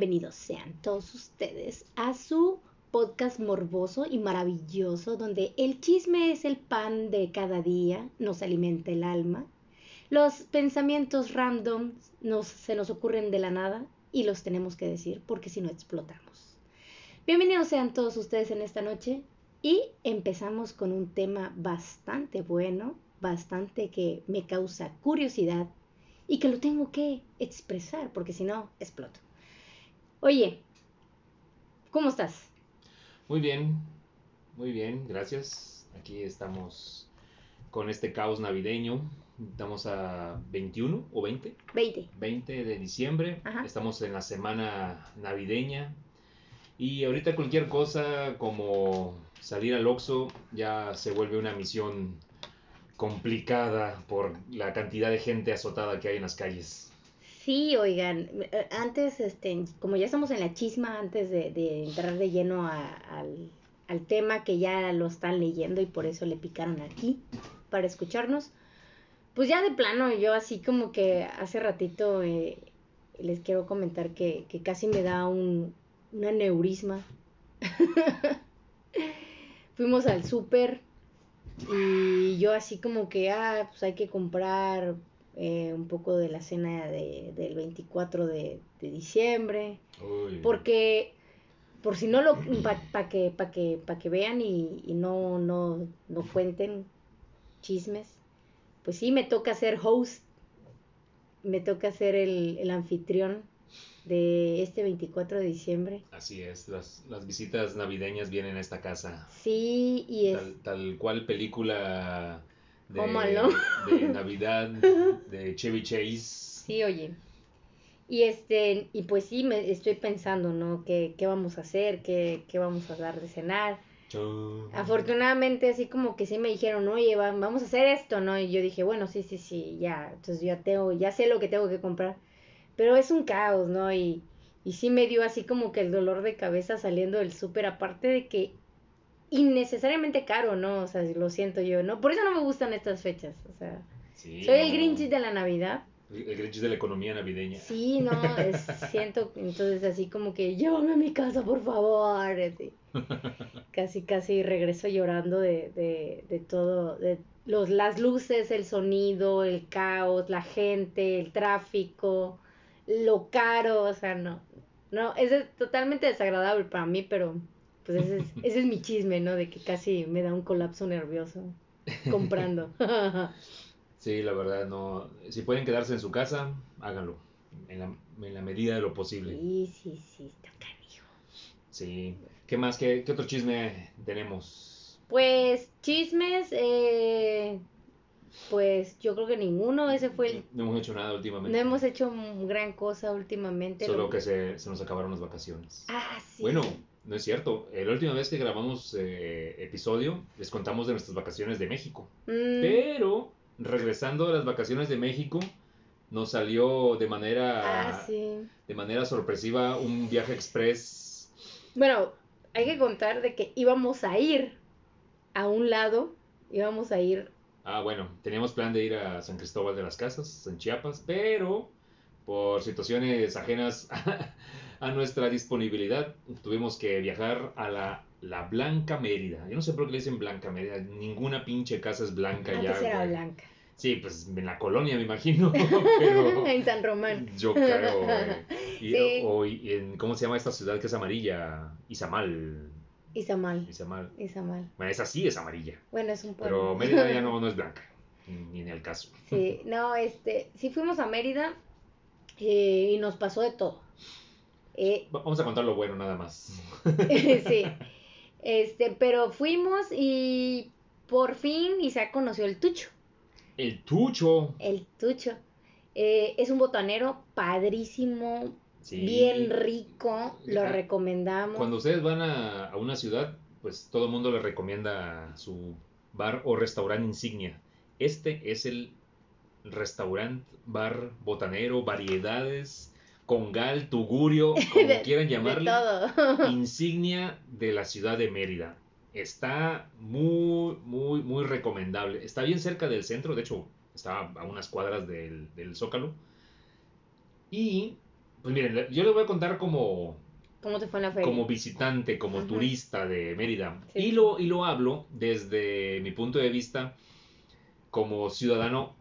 Bienvenidos sean todos ustedes a su podcast morboso y maravilloso donde el chisme es el pan de cada día, nos alimenta el alma. Los pensamientos random se nos ocurren de la nada y los tenemos que decir porque si no explotamos. Bienvenidos sean todos ustedes en esta noche y empezamos con un tema bastante bueno, bastante que me causa curiosidad y que lo tengo que expresar porque si no exploto. Oye, ¿cómo estás? Muy bien, muy bien, gracias. Aquí estamos con este caos navideño. Estamos a 21 o 20. 20. 20 de diciembre. Ajá. Estamos en la semana navideña. Y ahorita cualquier cosa como salir al Oxxo ya se vuelve una misión complicada por la cantidad de gente azotada que hay en las calles. Sí, oigan, eh, antes, este, como ya estamos en la chisma, antes de, entrar de lleno al, al tema que ya lo están leyendo y por eso le picaron aquí para escucharnos, pues ya de plano, yo así como que hace ratito eh, les quiero comentar que, que casi me da un, un aneurisma. Fuimos al súper y yo así como que, ah, pues hay que comprar eh, un poco de la cena de, del 24 de, de diciembre. Uy. Porque, por si no lo, para que, pa que, pa que vean y, y no, no, no cuenten chismes, pues sí, me toca ser host, me toca ser el, el anfitrión de este 24 de diciembre. Así es, las, las visitas navideñas vienen a esta casa. Sí, y es... Tal, tal cual película de, Home Alone. de Navidad de Chevy Chase. Sí, oye. Y este, y pues sí, me estoy pensando, ¿no? ¿Qué, qué vamos a hacer? ¿Qué, qué vamos a dar de cenar? Chau. Afortunadamente, así como que sí me dijeron, oye, va- vamos a hacer esto, ¿no? Y yo dije, bueno, sí, sí, sí, ya. Entonces ya tengo, ya sé lo que tengo que comprar. Pero es un caos, ¿no? Y, y sí me dio así como que el dolor de cabeza saliendo del súper, aparte de que innecesariamente caro, ¿no? O sea, lo siento yo, ¿no? Por eso no me gustan estas fechas, o sea, Sí, soy el. Grinch de la Navidad. El Grinch de la economía navideña. Sí, no, es- siento, entonces así como que llévame a mi casa, por favor. así. Casi, casi regreso llorando de, de, de todo, de los, las luces, el sonido, el caos, la gente, el tráfico, lo caro, o sea, no, no, es totalmente desagradable para mí, pero pues ese es, ese es mi chisme, ¿no? De que casi me da un colapso nervioso comprando. Sí, la verdad, no. Si pueden quedarse en su casa, háganlo. En la, en la medida de lo posible. Sí, sí, sí, está canijo. Sí. ¿Qué más? ¿Qué, qué otro chisme tenemos? Pues chismes, eh, pues yo creo que ninguno, ese fue el... No hemos hecho nada últimamente. No hemos hecho un gran cosa últimamente. Solo lo- que se, se nos acabaron las vacaciones. Ah, sí. Bueno, no es cierto. La última vez que grabamos eh, episodio, les contamos de nuestras vacaciones de México. Mm, Pero, regresando de las vacaciones de México, nos salió de manera, ah, sí. de manera sorpresiva un viaje express. Bueno, hay que contar de que íbamos a ir a un lado, íbamos a ir... Ah, bueno, teníamos plan de ir a San Cristóbal de las Casas, en Chiapas, pero por situaciones ajenas a nuestra disponibilidad, tuvimos que viajar a la, la Blanca Mérida. Yo no sé por qué le dicen Blanca Mérida, ninguna pinche casa es blanca ya. Antes era güey. blanca. Sí, pues en la colonia me imagino, pero en San Román. yo creo. Y, Sí. o- y en, ¿Cómo se llama esta ciudad que es amarilla? Izamal. Izamal. Izamal. Izamal. Bueno, esa sí es amarilla, Bueno, es un pero pueblo. Mérida ya no, no es blanca, ni en el caso. Sí, no, este, sí fuimos a Mérida eh, y nos pasó de todo. Eh, Vamos a contar lo bueno nada más. sí, este, pero fuimos y por fin Isaac conoció el tucho. El tucho. El tucho. Eh, es un botanero padrísimo, Sí. bien rico, lo Ah, recomendamos. Cuando ustedes van a, a una ciudad, pues todo el mundo les recomienda su bar o restaurante insignia. Este es el restaurante, bar, botanero, variedades, congal, tugurio, como De- quieran llamarle, insignia de la ciudad de Mérida. Está muy, muy, muy recomendable. Está bien cerca del centro, de hecho, está a unas cuadras del, del Zócalo. Y Pues miren, yo les voy a contar como, ¿Cómo te fue en la feria? como visitante, como turista de Mérida. Sí. Y, lo, y lo hablo desde mi punto de vista como ciudadano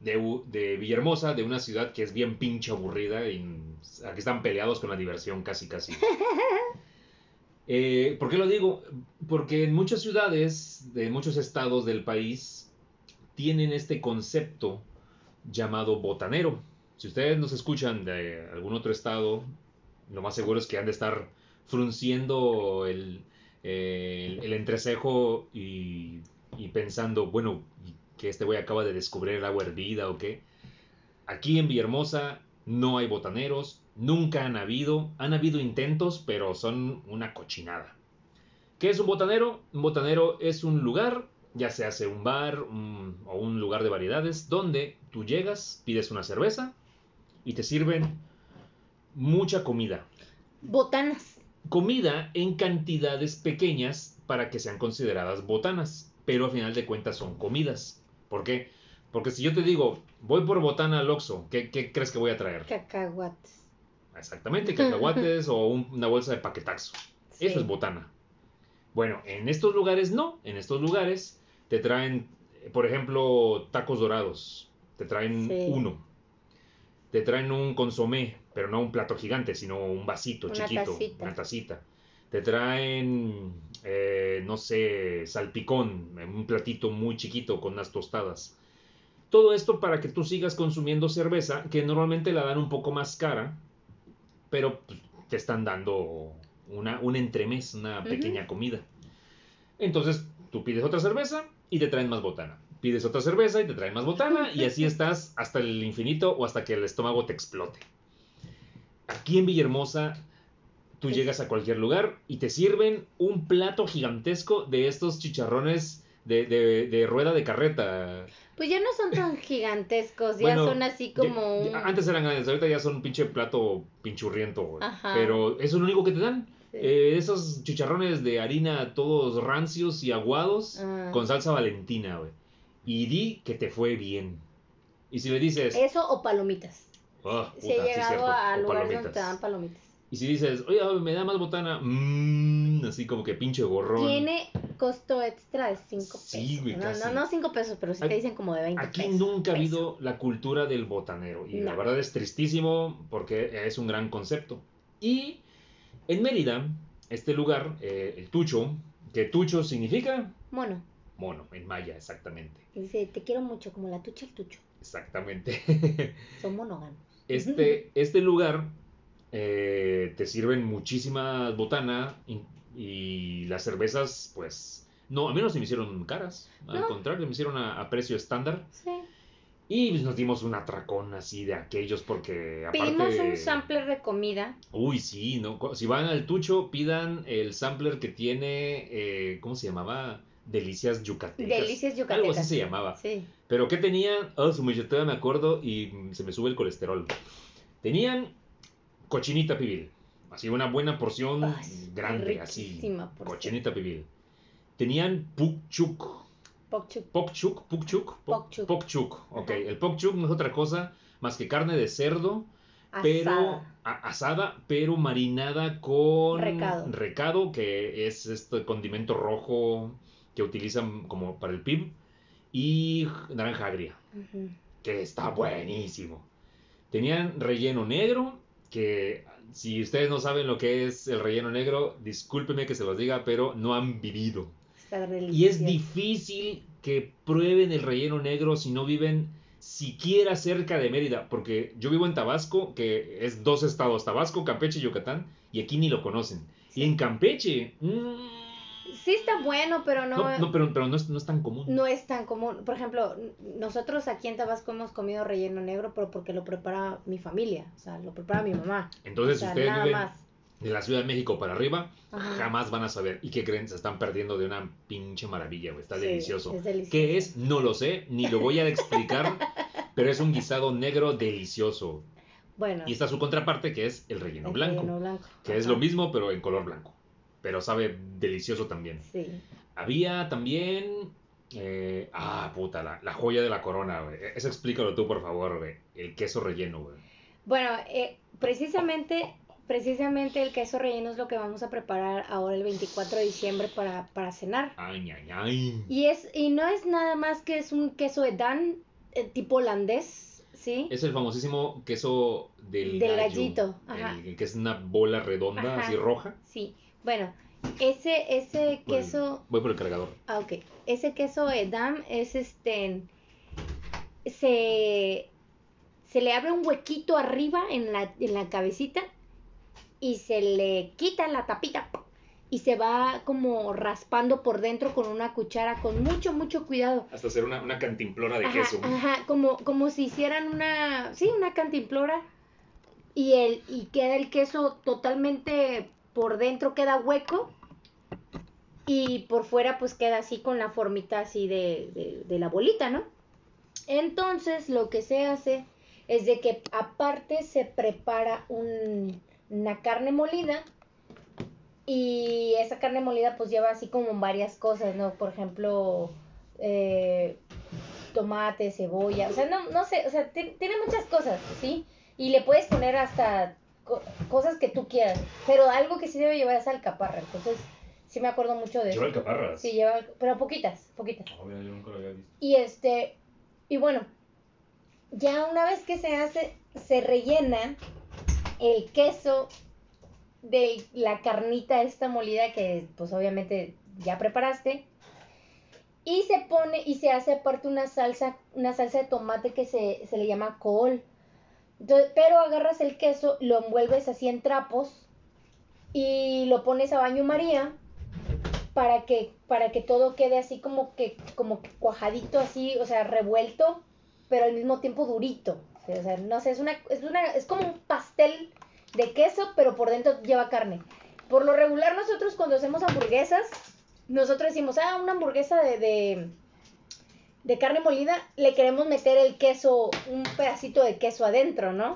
de, de Villahermosa, de una ciudad que es bien pinche aburrida y aquí están peleados con la diversión casi casi. Eh, ¿Por qué lo digo? Porque en muchas ciudades de muchos estados del país tienen este concepto llamado botanero. Si ustedes nos escuchan de algún otro estado, lo más seguro es que han de estar frunciendo el, el, el entrecejo y, y pensando, bueno, que este güey acaba de descubrir el agua hervida o qué. Aquí en Villahermosa no hay botaneros, nunca han habido, han habido intentos, pero son una cochinada. ¿Qué es un botanero? Un botanero es un lugar, ya se hace un bar un- o un lugar de variedades, donde tú llegas, pides una cerveza y te sirven mucha comida. Botanas. Comida en cantidades pequeñas para que sean consideradas botanas, pero a final de cuentas son comidas. ¿Por qué? Porque si yo te digo, voy por botana al Oxxo, ¿qué, qué crees que voy a traer? Cacahuates. Exactamente, cacahuates o un- una bolsa de paquetaxo. Sí. Eso es botana. Bueno, en estos lugares no. En estos lugares te traen, por ejemplo, tacos dorados. Te traen Sí. uno. Te traen un consomé, pero no un plato gigante, sino un vasito Una chiquito, tacita. una tacita. Te traen, eh, no sé, salpicón, un platito muy chiquito con unas tostadas. Todo esto para que tú sigas consumiendo cerveza, que normalmente la dan un poco más cara, pero pues, te están dando una, un entremés, una pequeña comida. Entonces tú pides otra cerveza y te traen más botana. Pides otra cerveza y te traen más botana y así estás hasta el infinito o hasta que el estómago te explote. Aquí en Villahermosa tú llegas a cualquier lugar y te sirven un plato gigantesco de estos chicharrones de, de- de rueda de carreta. Pues ya no son tan gigantescos, ya Bueno, son así como ya- antes eran grandes, ahorita ya son un pinche plato pinchurriento, güey. Ajá. Pero eso es lo único que te dan. Sí. Eh, esos chicharrones de harina todos rancios y aguados Ah. con salsa valentina, güey. Y di que te fue bien. Y si le dices, Eso o palomitas. "Ah, Si he sí, llegado cierto", a lugares donde te dan palomitas. Y si dices, oye, me da más botana, mmm, así como que pinche gorrón. Tiene costo extra de 5 pesos. Sí, güey, no, casi. no, no 5 pesos, pero sí Aquí- te dicen como de 20 Aquí pesos. nunca ha habido la cultura del botanero y la No. verdad es tristísimo porque es un gran concepto. Y en Mérida, este lugar, eh, el Tucho, que Tucho significa Mono. mono, en maya exactamente. Dice, te quiero mucho, como la tucha el tucho. Exactamente. Son monógamos. Este, este lugar eh, te sirven muchísima botana y, y las cervezas, pues, no, a mí no se me hicieron caras, al No. contrario, me hicieron a, a precio estándar. Sí. Y pues, nos dimos un atracón así de aquellos porque aparte... Pedimos un sampler de comida. Uy, sí, ¿no? Si van al Tucho, pidan el sampler que tiene, eh, ¿cómo se llamaba? Delicias yucatecas. Delicias Algo yucatecas. así se llamaba. Sí. Pero ¿qué tenían? Oh, su me acuerdo y se me sube el colesterol. Tenían cochinita pibil. Así una buena porción Ay, grande, así. porción. Cochinita pibil. Tenían pukchuk. Pokchuk. Pokchuk, pukchuk. po- Pokchuk. Pokchuk. Ok, el pokchuk no es otra cosa más que carne de cerdo pero Asada. a- asada, pero marinada con Recado. recado, que es este condimento rojo que utilizan como para el pib, y naranja agria, que está buenísimo. Tenían relleno negro, que si ustedes no saben lo que es el relleno negro, discúlpenme que se los diga, pero no han vivido. Y es difícil que prueben el relleno negro si no viven siquiera cerca de Mérida, porque yo vivo en Tabasco, que es dos estados, Tabasco, Campeche y Yucatán, y aquí ni lo conocen. Y en Campeche, mm, Sí está bueno, pero no, no, no, pero, pero no, es, no es tan común. no es tan común. Por ejemplo, nosotros aquí en Tabasco hemos comido relleno negro, pero porque lo prepara mi familia. O sea, lo prepara mi mamá. Entonces, o sea, si ustedes nada viven más. de la Ciudad de México para arriba, Ajá. jamás van a saber. ¿Y qué creen? Se están perdiendo de una pinche maravilla, güey. Está Sí, delicioso. es delicioso. ¿Qué es? No lo sé, ni lo voy a explicar, pero es un guisado negro delicioso. Bueno, Y está su contraparte, que es el relleno el blanco, relleno blanco. que es lo mismo, pero en color blanco. Pero sabe delicioso también. Sí. Había también... eh, ah, puta, la, la joya de la corona, güey. Eso explícalo tú, por favor, güey. El queso relleno, güey. Bueno, eh, precisamente, precisamente el queso relleno es lo que vamos a preparar ahora el 24 de diciembre para, para cenar. Ay, ay, ay. Y, es, y no es nada más que es un queso de Dan, eh, tipo holandés, ¿sí? Es el famosísimo queso del, Del gallito, ajá. el que es una bola redonda, Ajá. así roja. Sí. Bueno, ese, ese queso... voy por el cargador. Ah, ok. Ese queso Edam es este. Se, se le abre un huequito arriba en la, en la cabecita y se le quita la tapita y se va como raspando por dentro con una cuchara con mucho, mucho cuidado. Hasta hacer una, una cantimplora de Ajá, queso. ajá, como, como si hicieran una, sí, una cantimplora y, el, y queda el queso totalmente por dentro, queda hueco y por fuera pues queda así con la formita así de, de, la bolita, ¿no? Entonces lo que se hace es de que aparte se prepara un- una carne molida y esa carne molida pues lleva así como varias cosas, ¿no? Por ejemplo, eh, tomate, cebolla, o sea, no, no sé, o sea, ti- tiene muchas cosas, ¿sí? Y le puedes poner hasta co- cosas que tú quieras, pero algo que sí debe llevar es alcaparra, entonces sí me acuerdo mucho de eso. Lleva alcaparras. Sí, lleva, pero poquitas, poquitas. No, mira, yo nunca lo había visto. Y este, y bueno, ya una vez que se hace, se rellena el queso de la carnita esta molida que pues obviamente ya preparaste. Y se pone y se hace aparte una salsa, una salsa de tomate que se, se le llama col. Entonces, pero agarras el queso, lo envuelves así en trapos y lo pones a baño María para que para que todo quede así como que como que cuajadito así, o sea, revuelto, pero al mismo tiempo durito. O sea, no sé, es una es una es como un pastel de queso, pero por dentro lleva carne. Por lo regular nosotros cuando hacemos hamburguesas, nosotros decimos, "Ah, una hamburguesa de de, de carne molida, le queremos meter el queso, un pedacito de queso adentro, ¿no?"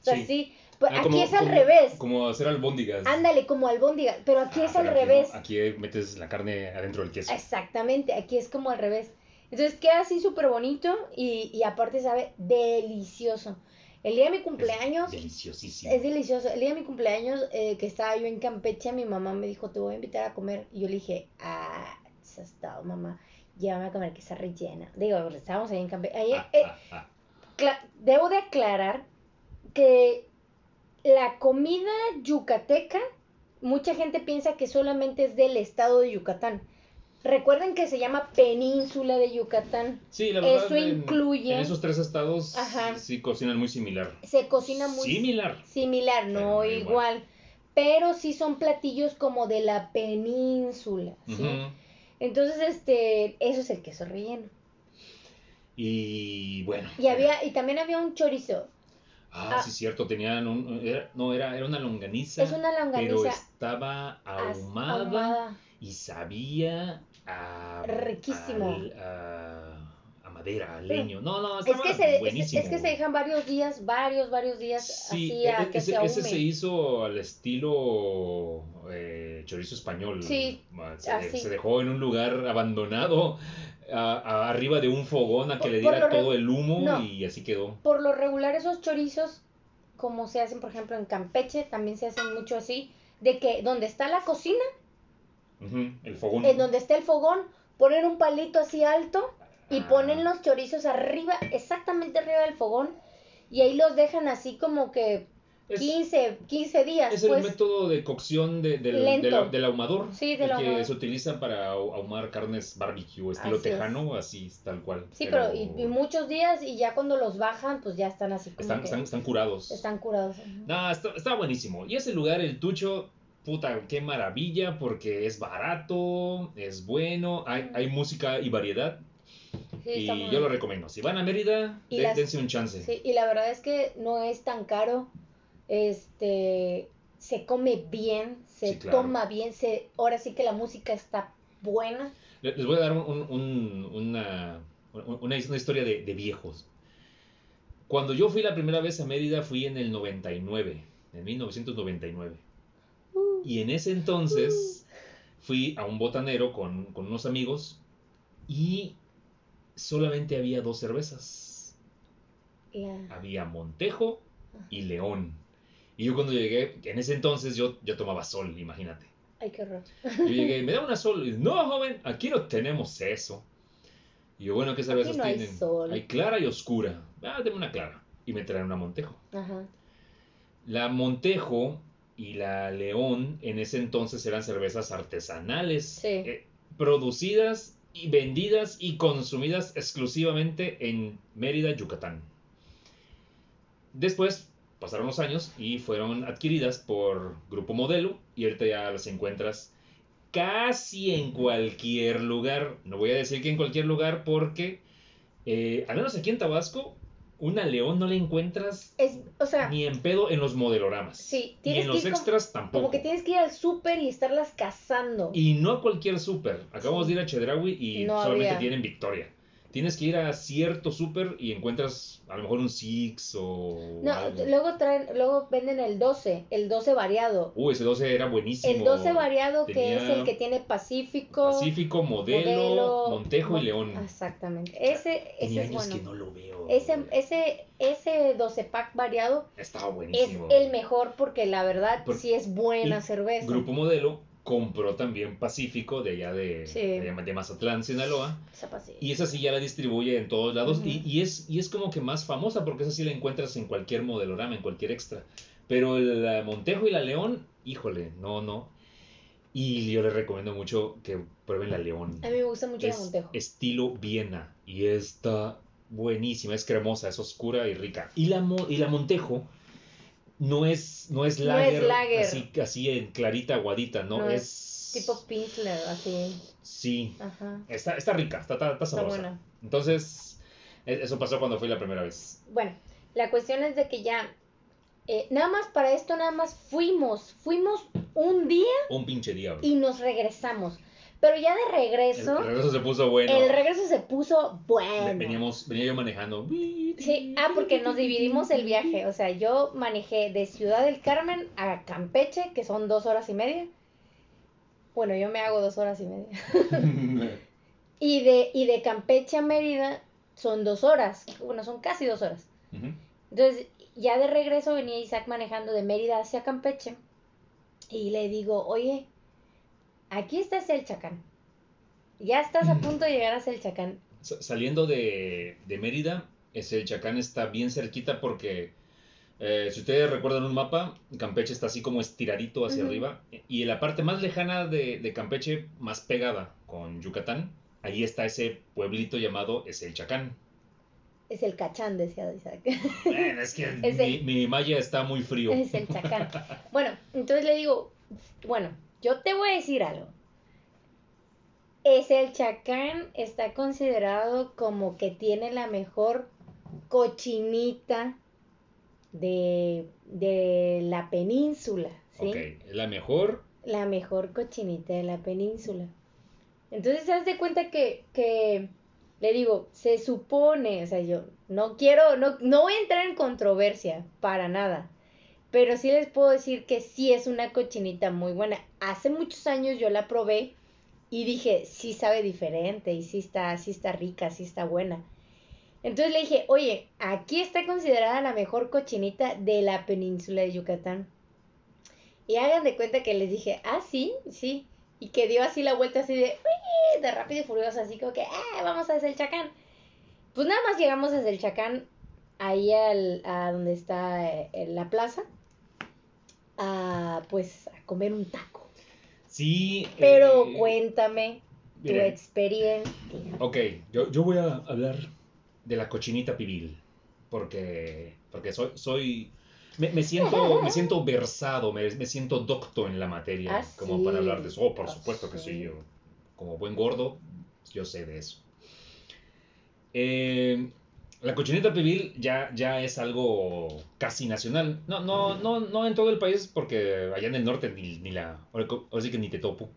O sea, Sí. sí. Pues Ah, aquí como- es al como- revés. Como hacer albóndigas. Ándale, como albóndiga, pero aquí Ah, es al pero aquí no, revés. Aquí metes la carne adentro del queso. Exactamente, aquí es como al revés. Entonces queda así súper bonito y, y aparte sabe delicioso. El día de mi cumpleaños Deliciosísimo. es delicioso. El día de mi cumpleaños eh, que estaba yo en Campeche, mi mamá me dijo, te voy a invitar a comer. Y yo le dije, ah, se ha estado, mamá. Llévame a comer que está rellena. Digo, estábamos ahí en. Ahí, Ah, eh, ah, ah. debo de aclarar que la comida yucateca, mucha gente piensa que solamente es del estado de Yucatán. Recuerden que se llama península de Yucatán. Sí, la verdad. Eso en- incluye- En esos tres estados Ajá. sí cocinan muy similar. Se cocina muy Similar. similar, no igual. igual. Pero sí son platillos como de la península, ¿sí? Entonces, este, eso es el queso relleno. Y bueno. Y había, y también había un chorizo. Ah, ah. sí, cierto. Tenían un. era- no, era, era una longaniza. Es una Pero longaniza estaba as- ahumada. ahumada. y sabía a, Riquísimo. al- a madera, leño. No, no, Es que, se, buenísimo. es que se dejan varios días, varios, varios días Sí, así a e- que ese, se ahume. ese se hizo al estilo eh, chorizo español. Sí, se, así. se dejó en un lugar abandonado, a- a- arriba de un fogón a que Por- le diera todo el humo no. y así quedó. Por lo regular esos chorizos, como se hacen por ejemplo en Campeche, también se hacen mucho así, de que donde está la cocina, el fogón. en donde está el fogón, ponen un palito así alto y ponen los chorizos arriba, exactamente arriba del fogón, y ahí los dejan así como que Es- 15, 15 días. Es el pues. método de cocción de- del, del, del ahumador. Sí, del el que ahumador. se utiliza para ahu- ahumar carnes barbecue, estilo Así es. tejano, así tal cual. Sí, pero y, y muchos días y ya cuando los bajan, pues ya están así como están, que están, están curados. están curados. No, está, está buenísimo. Y ese lugar, el Tucho, puta, qué maravilla, porque es barato, es bueno, hay, hay música y variedad. Sí, y yo lo recomiendo. Si van a Mérida, de- las- dense un chance. Sí, y la verdad es que no es tan caro. Este se come bien, se Sí, claro. toma bien, se ahora sí que la música está buena. Le- Les voy a dar un- un- un- una, una, una historia de, de viejos. Cuando yo fui la primera vez a Mérida fui en el 99, en 1999. Uh, Y en ese entonces fui a un botanero con, con unos amigos y solamente había dos cervezas. Había Montejo y León. Y yo cuando llegué, en ese entonces yo, yo tomaba sol, imagínate. Ay, qué horror. Yo llegué, me da una sol. Y, no, joven, aquí no tenemos eso. Y yo, bueno, ¿qué cervezas no hay tienen? sol. Hay clara y oscura. Ah, deme una clara. Y me traen una Montejo. Ajá. La Montejo y la León en ese entonces eran cervezas artesanales. Sí. eh, producidas y vendidas y consumidas exclusivamente en Mérida, Yucatán. Después pasaron los años y fueron adquiridas por Grupo Modelo y ahorita ya las encuentras casi en cualquier lugar. No voy a decir que en cualquier lugar porque, eh, al menos aquí en Tabasco, una León no la encuentras Es, o sea, ni en pedo en los modeloramas. sí, Ni en que los ir como, extras tampoco. como que tienes que ir al súper y estarlas cazando. Y no a cualquier súper. Acabamos Sí. de ir a Chedraui y No solamente había. tienen Victoria. Tienes que ir a cierto súper y encuentras a lo mejor un Six o No, algo. luego traen, luego venden el 12, el 12 variado. Uy, ese 12 era buenísimo. El 12 variado que es el que tiene Pacífico, Pacífico, Modelo, Modelo, Montejo y León. Exactamente. Ese, ese es bueno. que no lo veo. Ese, ese, ese 12 pack variado Estaba es buenísimo. el mejor porque la verdad Por- sí es buena y cerveza. Grupo Modelo compró también Pacífico de allá de, Sí. de, de Mazatlán, Sinaloa. Esa. Y esa sí ya la distribuye en todos lados y, y es, y es como que más famosa porque esa sí la encuentras en cualquier modelorama, en cualquier extra. Pero el la Montejo y la León, híjole, no, no. Y yo les recomiendo mucho que prueben la León. A mí me gusta mucho la Montejo. estilo Viena y está buenísima, es cremosa, es oscura y rica. Y la, Mo- y la Montejo no es, no es No lager, es lager. Así, así en clarita, aguadita, ¿no? No, es... Tipo Pinsler, así. Sí, Ajá. está, está rica, está, está, está sabrosa. buena. Entonces, e- eso pasó cuando fui la primera vez. Bueno, la cuestión es de que ya, eh, nada más para esto, nada más fuimos, fuimos un día Un pinche diablo. y nos regresamos. Pero ya de regreso, el regreso se puso bueno. el regreso se puso bueno. Veníamos, venía yo manejando. Sí, ah, porque nos dividimos el viaje. O sea, yo manejé de Ciudad del Carmen a Campeche, que son dos horas y media. Bueno, yo me hago dos horas y media. Y de, y de Campeche a Mérida son dos horas. Bueno, son casi dos horas. Entonces, ya de regreso venía Isaac manejando de Mérida hacia Campeche. Y le digo, oye, aquí está Selchacán. Ya estás a punto de llegar a Selchacán. Sa- Saliendo de, de Mérida, es el Chacán está bien cerquita porque, eh, si ustedes recuerdan un mapa, Campeche está así como estiradito hacia arriba. Y en la parte más lejana de, de Campeche, más pegada con Yucatán, ahí está ese pueblito llamado Es el Chacán. Es el cachán, decía Isaac. Bueno, es que Es mi, el- mi malla está muy frío. Es el chacán. Bueno, entonces le digo, bueno, yo te voy a decir algo. Es el chacán está considerado como que tiene la mejor cochinita de, de la península, ¿sí? Ok, es la mejor. La mejor cochinita de la península. Entonces, se de cuenta que, que le digo, se supone, o sea, yo no quiero, no, no voy a entrar en controversia para nada, pero sí les puedo decir que sí es una cochinita muy buena. Hace muchos años yo la probé y dije, sí sabe diferente y sí está, sí está rica, sí está buena. Entonces le dije, oye, aquí está considerada la mejor cochinita de la península de Yucatán. Y hagan de cuenta que les dije, ah, sí, sí. Y que dio así la vuelta así de, "Uy", de rápido y furioso, así como que, ah, vamos a Selchacán. Pues nada más llegamos a Selchacán, ahí al, a donde está eh, la plaza, a, pues a comer un taco. Sí. Pero eh, cuéntame tu experiencia. Ok, yo, yo voy a hablar de la cochinita pibil. Porque, porque soy, soy me, me siento, me siento versado, me, me siento docto en la materia, Ah, como sí. para hablar de eso. Oh, por Ah, supuesto que sí. sí, yo, como buen gordo, yo sé de eso. Eh, la cochinita pibil ya, ya es algo casi nacional. No, no, no, no en todo el país, porque allá en el norte ni, ni la, ahora sí que ni te topo.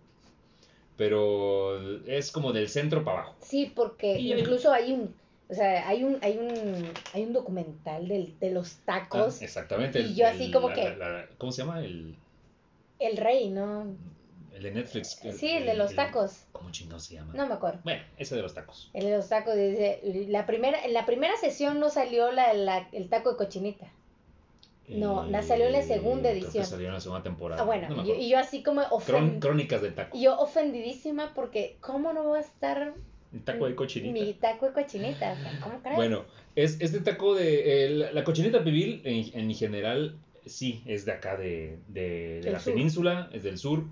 Pero es como del centro para abajo. Sí, porque Y- incluso hay un, o sea, hay un, hay un, hay un documental del, de los tacos. Ah, exactamente. y yo así como la- que- la- la- ¿Cómo se llama? El, El rey, ¿no? El de Netflix. Sí, el de los tacos. ¿Cómo chingado se llama? No me acuerdo. Bueno, ese de los tacos. El de los tacos dice, la primera, en la primera sesión no salió la, la- el taco de cochinita. No, la salió en la segunda Eh, creo que edición. salió en la segunda temporada. Ah, bueno, no y yo, acuerdo. y yo así como ofend- Crónicas del taco. yo ofendidísima porque ¿cómo no va a estar El taco de cochinita. mi taco de cochinita? O sea, ¿Cómo crees? Bueno, es este taco de. el- la cochinita pibil en, en general, sí, es de acá, de, de- de la sur. península, es del sur.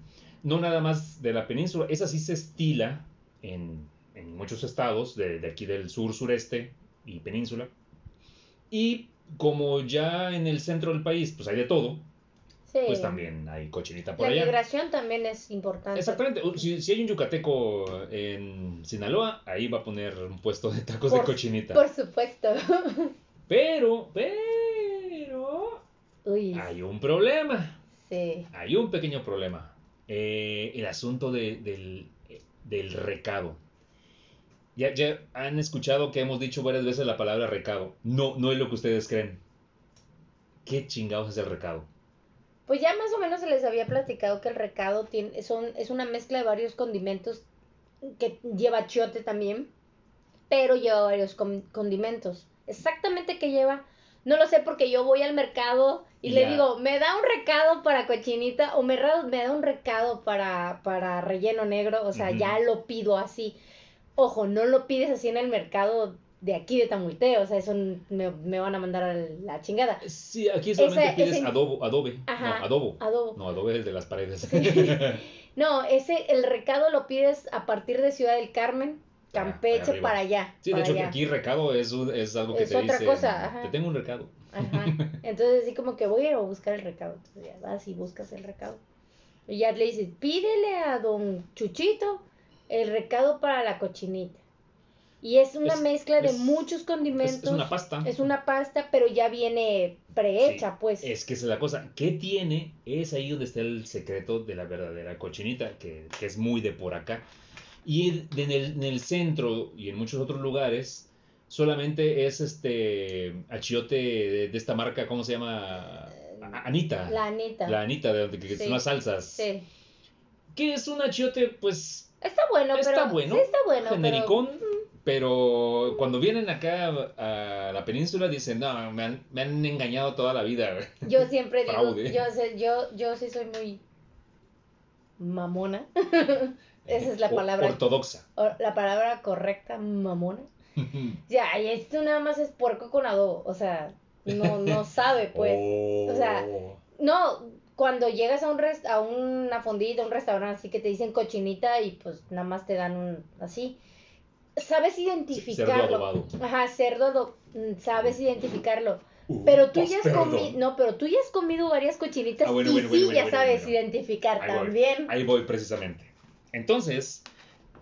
No nada más de la península, esa sí se estila en, en muchos estados de, de aquí del sur, sureste y península. Y como ya en el centro del país, pues hay de todo, sí. pues también hay cochinita por La allá. migración también es importante. Exactamente, si, si hay un yucateco en Sinaloa, ahí va a poner un puesto de tacos Por- de cochinita. Por supuesto. Pero, pero, Uy, hay un problema. sí. Hay un pequeño problema. Eh, el asunto de- del, del recado. Ya, ya han escuchado que hemos dicho varias veces la palabra recado. No, no es lo que ustedes creen. ¿Qué chingados es el recado? Pues ya más o menos se les había platicado que el recado tiene, son, es una mezcla de varios condimentos que lleva chiote también, pero lleva varios con- condimentos. Exactamente qué lleva, no lo sé porque yo voy al mercado y le digo, me da un recado para cochinita o me, me da un recado para, para relleno negro, o sea, ya lo pido así. Ojo, no lo pides así en el mercado de aquí de Tamulteo, o sea, eso me, me van a mandar a la chingada. Sí, aquí solamente Ese- pides ese- adobo, adobe. Ajá, no, adobo. Adobo. No, adobe es de las paredes. No, ese, el recado lo pides a partir de Ciudad del Carmen, Campeche, para para allá. Sí, de hecho, allá. aquí recado es, un- es algo que Es te otra cosa, ajá. Te tengo un recado. Ajá. Entonces, así como que voy a ir a buscar el recado. Entonces, ya vas y buscas el recado. Y ya le dices, pídele a don Chuchito el recado para la cochinita. Y es una Es- mezcla de es- muchos condimentos. es una pasta. Es una pasta, pero ya viene prehecha, Sí, pues. Es que esa es la cosa. ¿Qué tiene? Es ahí donde está el secreto de la verdadera cochinita, que, que es muy de por acá. Y de- en el, en el centro y en muchos otros lugares, solamente es este achiote de, de esta marca, ¿cómo se llama? Anita. La Anita. La Anita, de donde que Sí. son las salsas. Sí. Que es un achiote, pues, Está bueno, Está pero. bueno, Sí, está bueno. pero- genericón. Pero cuando vienen acá a la península dicen, no, me han, me han engañado toda la vida. güey". Yo siempre digo, yo, yo, yo sí soy muy mamona. Esa es la palabra. Ortodoxa. La palabra correcta, mamona. Ya, y esto nada más es puerco con adobo. O sea, no, no sabe, pues. o sea, Oh. No, cuando llegas a un rest a una fondita, a un restaurante así que te dicen cochinita y pues nada más te dan un así. Sabes cerdo identificarlo. adobado. Ajá, cerdo, mm, sabes identificarlo. Uh, Pero tú ya has comido, no, pero tú ya has comido varias cochinitas Ah, bueno, y bueno, sí bueno, ya sabes identificar Ahí voy, también. Ahí voy precisamente. Entonces,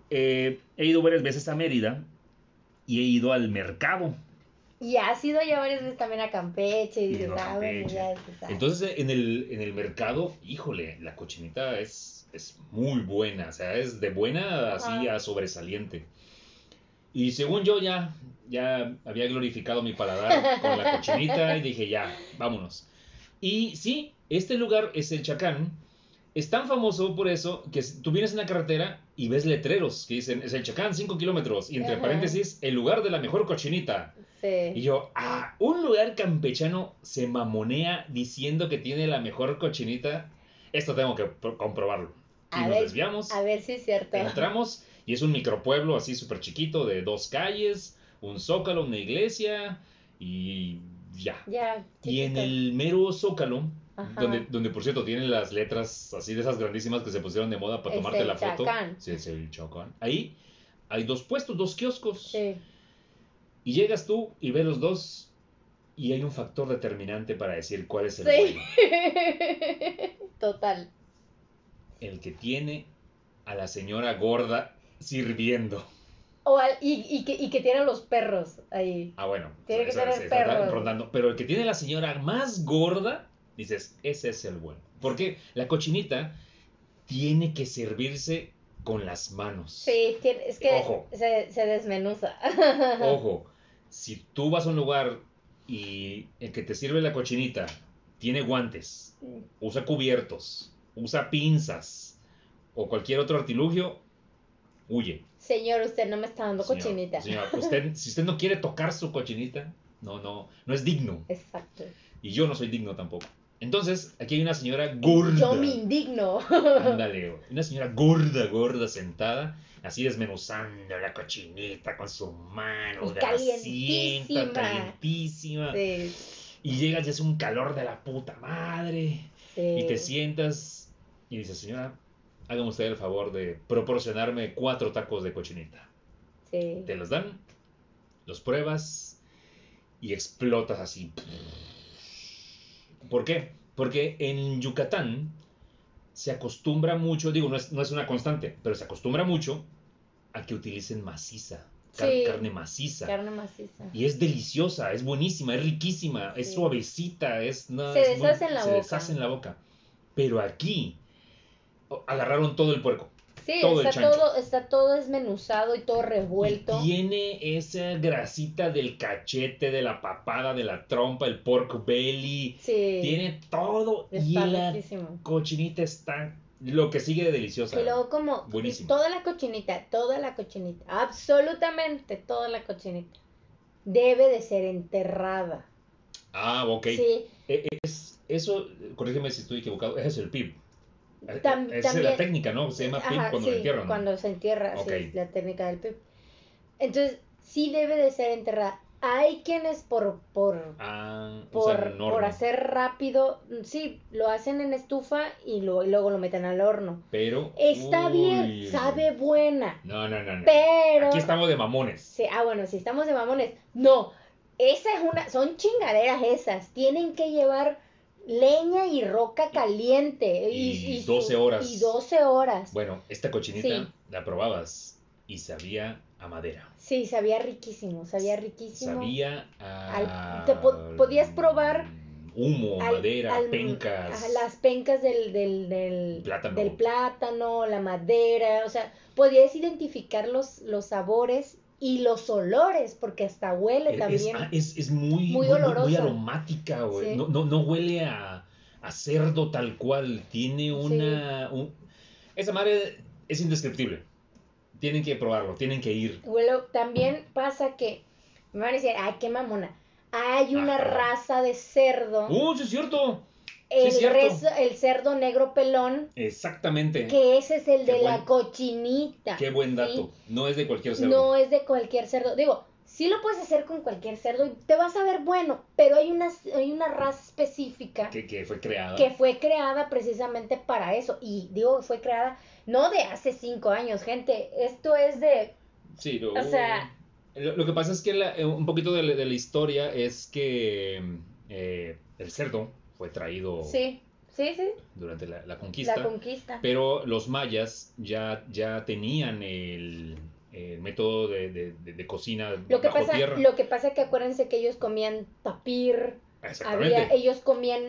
eh, he ido varias veces a Mérida y he ido al mercado. Y has ido ya varias veces también a Campeche y Y dices, ah, bueno, ah. Entonces, en el, en el mercado, híjole, la cochinita es, es muy buena. O sea, es de buena así a sobresaliente. Y según yo ya, ya había glorificado mi paladar con la cochinita y dije, ya, vámonos. Y sí, este lugar es el Chacán. Es tan famoso por eso que tú vienes en la carretera y ves letreros que dicen, es el Chacán, 5 kilómetros. Y entre Ajá. paréntesis, el lugar de la mejor cochinita. Y Sí. yo, ah, un lugar campechano se mamonea diciendo que tiene la mejor cochinita. Esto tengo que pro- comprobarlo. Y A nos ver, desviamos, A ver si es cierto. entramos y es un micropueblo así súper chiquito de dos calles, un zócalo, una iglesia y ya. Ya. Y en el mero zócalo, Ajá. donde, donde por cierto tienen las letras así de esas grandísimas que se pusieron de moda para Es tomarte el la foto. Chacán. Sí, es el Chacán. Ahí hay dos puestos, dos kioscos. Sí. Y llegas tú y ves los dos y hay un factor determinante para decir cuál es el Sí. bueno. Total. El que tiene a la señora gorda sirviendo. O al- y, y, que, y que tienen los perros ahí. Ah, bueno. Tiene que tener perros. rondando. Pero el que tiene la señora más gorda, dices, ese es el bueno. Porque la cochinita tiene que servirse con las manos. Sí, es que Ojo. Se, se desmenuza. Ojo, si tú vas a un lugar y el que te sirve la cochinita tiene guantes, usa cubiertos, usa pinzas o cualquier otro artilugio, huye. Señor, usted no me está dando Señor, cochinita. señor, usted, si usted no quiere tocar su cochinita, no, no, no es digno. Exacto. Y yo no soy digno tampoco. Entonces, aquí hay una señora gorda. Yo me indigno. Ándale. Una señora gorda, gorda, sentada, así desmenuzando la cochinita con su mano calientísima. calientísima. Sí, Y llegas y hace un calor de la puta madre. Y te sientas y dices, señora, hágame usted el favor de proporcionarme cuatro tacos de cochinita. sí. Te los dan, los pruebas y explotas así. ¿Por qué? Porque en Yucatán se acostumbra mucho, digo, no es, no es una constante, pero se acostumbra mucho a que utilicen maciza, car- Sí. carne maciza. Carne maciza. Y es deliciosa, es buenísima, es riquísima, es suavecita, es... no, Se es muy- deshace en la se boca. deshace en la boca. Pero aquí agarraron todo el puerco. Sí, Todo está todo, está todo desmenuzado y todo revuelto. Y tiene esa grasita del cachete, de la papada, de la trompa, el pork belly. Sí. Tiene todo. y Está la riquísimo. cochinita está lo que sigue de deliciosa. Y luego como Buenísimo. toda la cochinita, toda la cochinita, absolutamente toda la cochinita debe de ser enterrada. Ah, ok. Sí, Eh, Es, eso, corrígeme si estoy equivocado, ese es el PIB. Eh, Tam- Esa es la técnica, ¿no? Se llama Ajá, cuando sí, lo entierran. cuando se entierra, Ok. sí, la técnica del PIB. Entonces, sí debe de ser enterrada. Hay quienes por por Ah, por, por hacer rápido, sí, lo hacen en estufa y, lo- y luego lo meten al horno. Pero. Está bien, sabe buena, No, no, no. no. pero Aquí estamos de mamones. Sí, ah, bueno, si estamos de mamones. No, esa es una, son chingaderas esas. Tienen que llevar leña y roca caliente. Y, Y su- 12 horas. Y 12 horas. Bueno, esta cochinita Sí. la probabas y sabía a madera. Sí, sabía riquísimo, sabía riquísimo. Sabía a. Al- te po- podías probar Humo, Al- madera, al- pencas. las pencas del, del, del, Plátano. del plátano, la madera, o sea, podías identificar los, los sabores y los olores, porque hasta huele Es- también. Es, es, es muy, Muy aromática, güey. Sí. No, no, no huele a, a cerdo tal cual. Tiene una. un- Esa madre es indescriptible. Tienen que probarlo, tienen que ir. Bueno, también pasa que me van a decir, ay, qué mamona. Hay una raza de cerdo, ¡Uh, sí es cierto! El, rezo- el cerdo negro pelón, Exactamente. que ese es el Qué de la cochinita. Qué buen ¿sí? dato. No es de cualquier cerdo. No es de cualquier cerdo. Digo, sí lo puedes hacer con cualquier cerdo y te vas a ver bueno, pero hay una, hay una raza específica Que, que fue creada. que fue creada precisamente para eso. Y digo, fue creada no de hace cinco años, gente. Esto es de... Sí, lo, O sea- lo, lo que pasa es que la- eh, un poquito de, la- de la historia es que eh, el cerdo fue traído Sí, sí, sí. durante la, la conquista, La conquista. pero los mayas ya, ya tenían el, el método de, de- de- de cocina Lo que, bajo pasa, tierra. lo que pasa es que acuérdense que ellos comían tapir, Exactamente. había, ellos comían,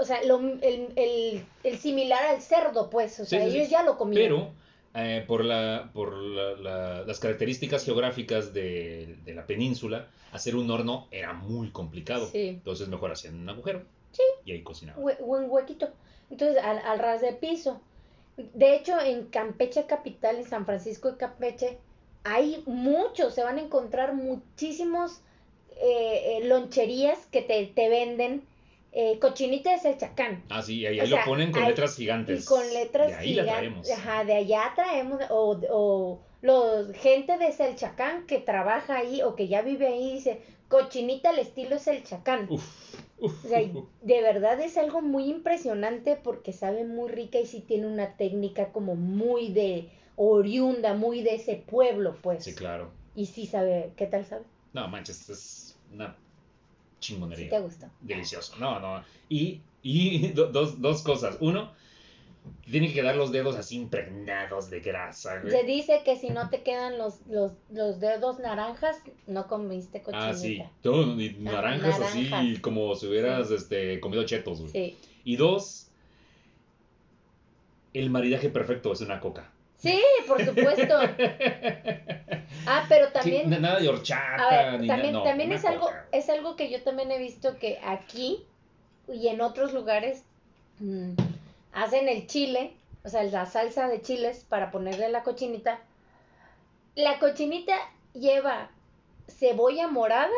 o sea, lo- el, el- el similar al cerdo, pues, o sea, sí, ellos ya lo comían. Pero eh, por, la, por la- la- las características geográficas de, de la península, hacer un horno era muy complicado. Entonces mejor hacían un agujero Sí. y ahí cocinaban. Hue- buen huequito. Entonces, al, al ras de piso. De hecho, en Campeche Capital, en San Francisco de Campeche, hay muchos, se van a encontrar muchísimos eh, eh, loncherías que te, te venden eh, cochinita de Selchacán. Ah, sí, ahí, ahí lo sea, ponen con hay- letras gigantes. Y con letras De ahí la gigantes. traemos. Ajá, de allá traemos, o, o los gente de Selchacán que trabaja ahí o que ya vive ahí dice, cochinita al estilo Selchacán. Uf, O sea, de verdad es algo muy impresionante porque sabe muy rica y sí tiene una técnica como muy de oriunda, muy de ese pueblo, pues. Sí, claro. Y sí sabe, ¿qué tal sabe? No, manches, es una Sí chingonería. te gusta. Delicioso. No, no. Y, y do- dos, dos cosas. Uno, tienen que quedar los dedos así impregnados de grasa. güey. Se dice que si no te quedan los, los, los dedos naranjas, no comiste cochinita. Ah, sí. Todo, y naranjas, así como si hubieras Sí. este, comido chetos, güey. Sí. Y dos, el maridaje perfecto es una coca. Sí, por supuesto. Ah, pero también... na- nada de A horchata, ver, ni na- también, no, también es algo, es algo que yo también he visto que aquí y en otros lugares mm, hacen el chile, o sea, la salsa de chiles para ponerle la cochinita. La cochinita lleva cebolla morada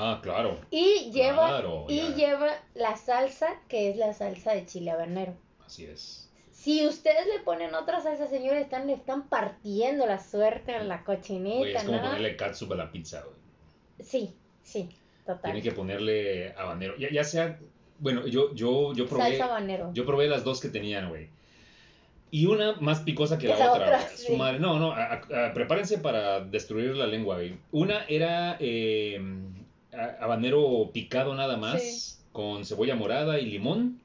Ah, claro. Y lleva, Claro, y ya. lleva la salsa, que es la salsa de chile habanero. Así es. Si ustedes le ponen otra salsa, señores, están, le están partiendo la suerte a la Güey, cochinita, es como ¿no? ponerle catsup a la pizza, güey. Sí, sí, total. Tiene que ponerle habanero. Ya, ya sea, bueno, yo, yo, yo probé, Salsa habanero. yo probé las dos que tenían, güey. Y una más picosa que la, otra. Su madre. No, no, a- a- prepárense para destruir la lengua, güey. Una era eh, a- habanero picado nada más, Sí. con cebolla morada y limón.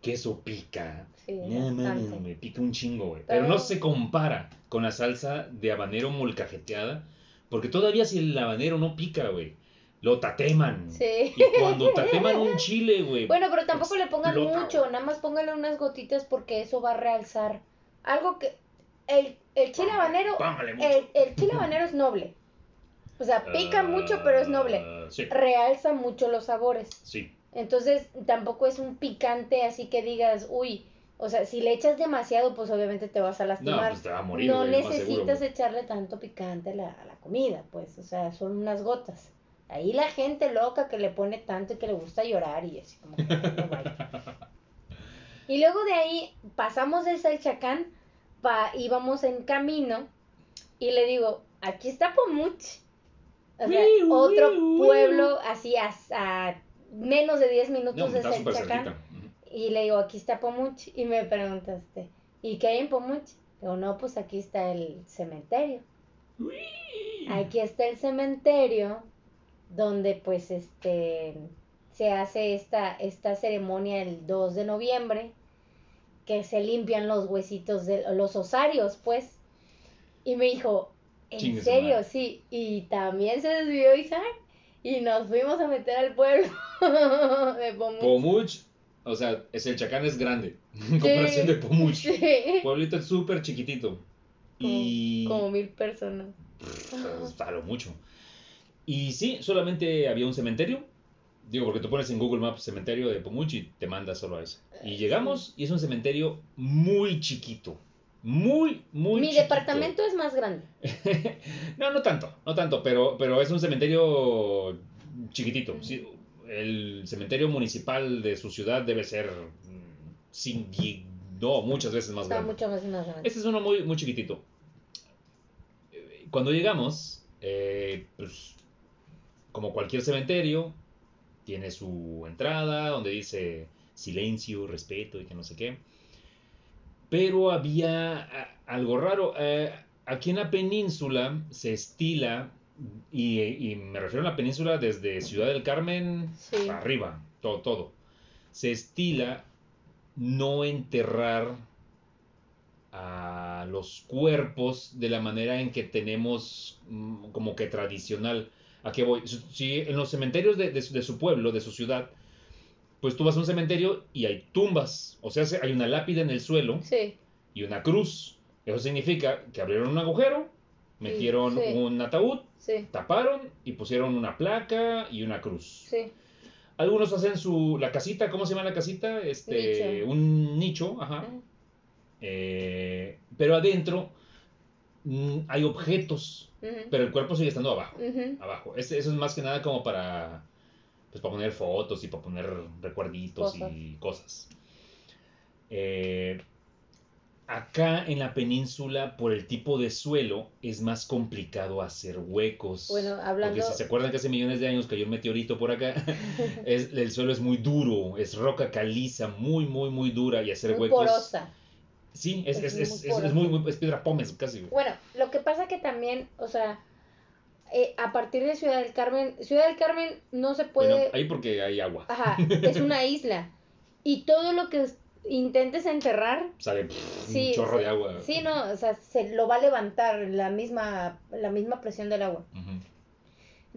Que eso pica. Sí, No, no, bastante. no, me pica un chingo, güey. Pero Pero- no se compara con la salsa de habanero molcajeteada. Porque todavía si el habanero no pica, güey, lo tateman. Sí. Y cuando tateman un chile, güey. Bueno, pero tampoco le pongan explota, mucho, güey. nada más pónganle unas gotitas porque eso va a realzar. Algo que. El, el chile habanero. El, el chile habanero es noble. O sea, pica mucho, pero es noble. Ah, Sí, Realza mucho los sabores. sí. Entonces, tampoco es un picante así que digas, uy. O sea, si le echas demasiado, pues obviamente te vas a No, lastimar. pues te va a morir, no güey, seguro, necesitas echarle tanto picante a la, a la comida, pues, o sea, son unas gotas. Ahí la gente loca que le pone tanto y que le gusta llorar y así como que no vaya. Y luego de ahí pasamos de Salchacán, pa, íbamos en camino y le digo, aquí está Pomuch. O sea, otro pueblo así a, a menos de 10 minutos No, de Salchacán. Y le digo, aquí está Pomuch. Y me preguntaste, ¿y qué hay en Pomuch? Digo, no, pues aquí está el cementerio. Aquí está el cementerio donde pues este se hace esta, esta ceremonia el 2 de noviembre que se limpian los huesitos de los osarios pues y me dijo en serio sí y también se desvió Isaac y nos fuimos a meter al pueblo de Pomuch Pomuch, o sea, es el chacán es grande. En comparación de Pomuch. Sí. Pueblito es súper chiquitito. Y. como mil personas Pues, a lo mucho. Y sí, solamente había un cementerio. Digo, porque tú pones en Google Maps cementerio de Pomuch y te manda solo a ese. Y llegamos y es un cementerio muy chiquito. Muy, muy mi chiquito. departamento es más grande no, no tanto, no tanto, pero, pero es un cementerio chiquitito. Sí, el cementerio municipal de su ciudad debe ser mm, sin, no, muchas veces más está grande. mucho más más grande Este es uno muy, muy chiquitito. Eh, Cuando llegamos, eh, pues, como cualquier cementerio, tiene su entrada donde dice silencio, respeto y que no sé qué. Pero había a- algo raro. eh, aquí en la península se estila, y, y me refiero a la península desde Ciudad del Carmen Sí. arriba, todo, todo. Se estila no enterrar a los cuerpos de la manera en que tenemos mm, como que tradicional. ¿A qué voy? Si- en los cementerios de, de su- de su pueblo, de su ciudad, pues tú vas a un cementerio y hay tumbas, o sea, se- hay una lápida en el suelo sí y una cruz. Eso significa que abrieron un agujero, metieron sí. un ataúd, sí taparon y pusieron una placa y una cruz. sí Algunos hacen su la casita, ¿cómo se llama la casita? Este, Nicho. un nicho, ajá. Ah, Eh, pero adentro mm, hay objetos, pero el cuerpo sigue estando abajo. Abajo. Ese- eso es más que nada como para, pues, para poner fotos y para poner recuerditos Cosas. y cosas. Eh, acá en la península, por el tipo de suelo, es más complicado hacer huecos. Bueno, hablando- Porque si se acuerdan que hace millones de años cayó un meteorito por acá, es, el suelo es muy duro, es roca caliza, muy, muy, muy dura y hacer muy huecos. porosa Sí, es, Es es, muy es, muy, muy- es piedra pómez casi. bueno lo que pasa que también o sea eh, a partir de Ciudad del Carmen Ciudad del Carmen no se puede Bueno, ahí porque hay agua. ajá es una isla y todo lo que intentes enterrar Sale pff, Sí, un chorro sí. de agua. sí no o sea se lo va a levantar la misma la misma presión del agua.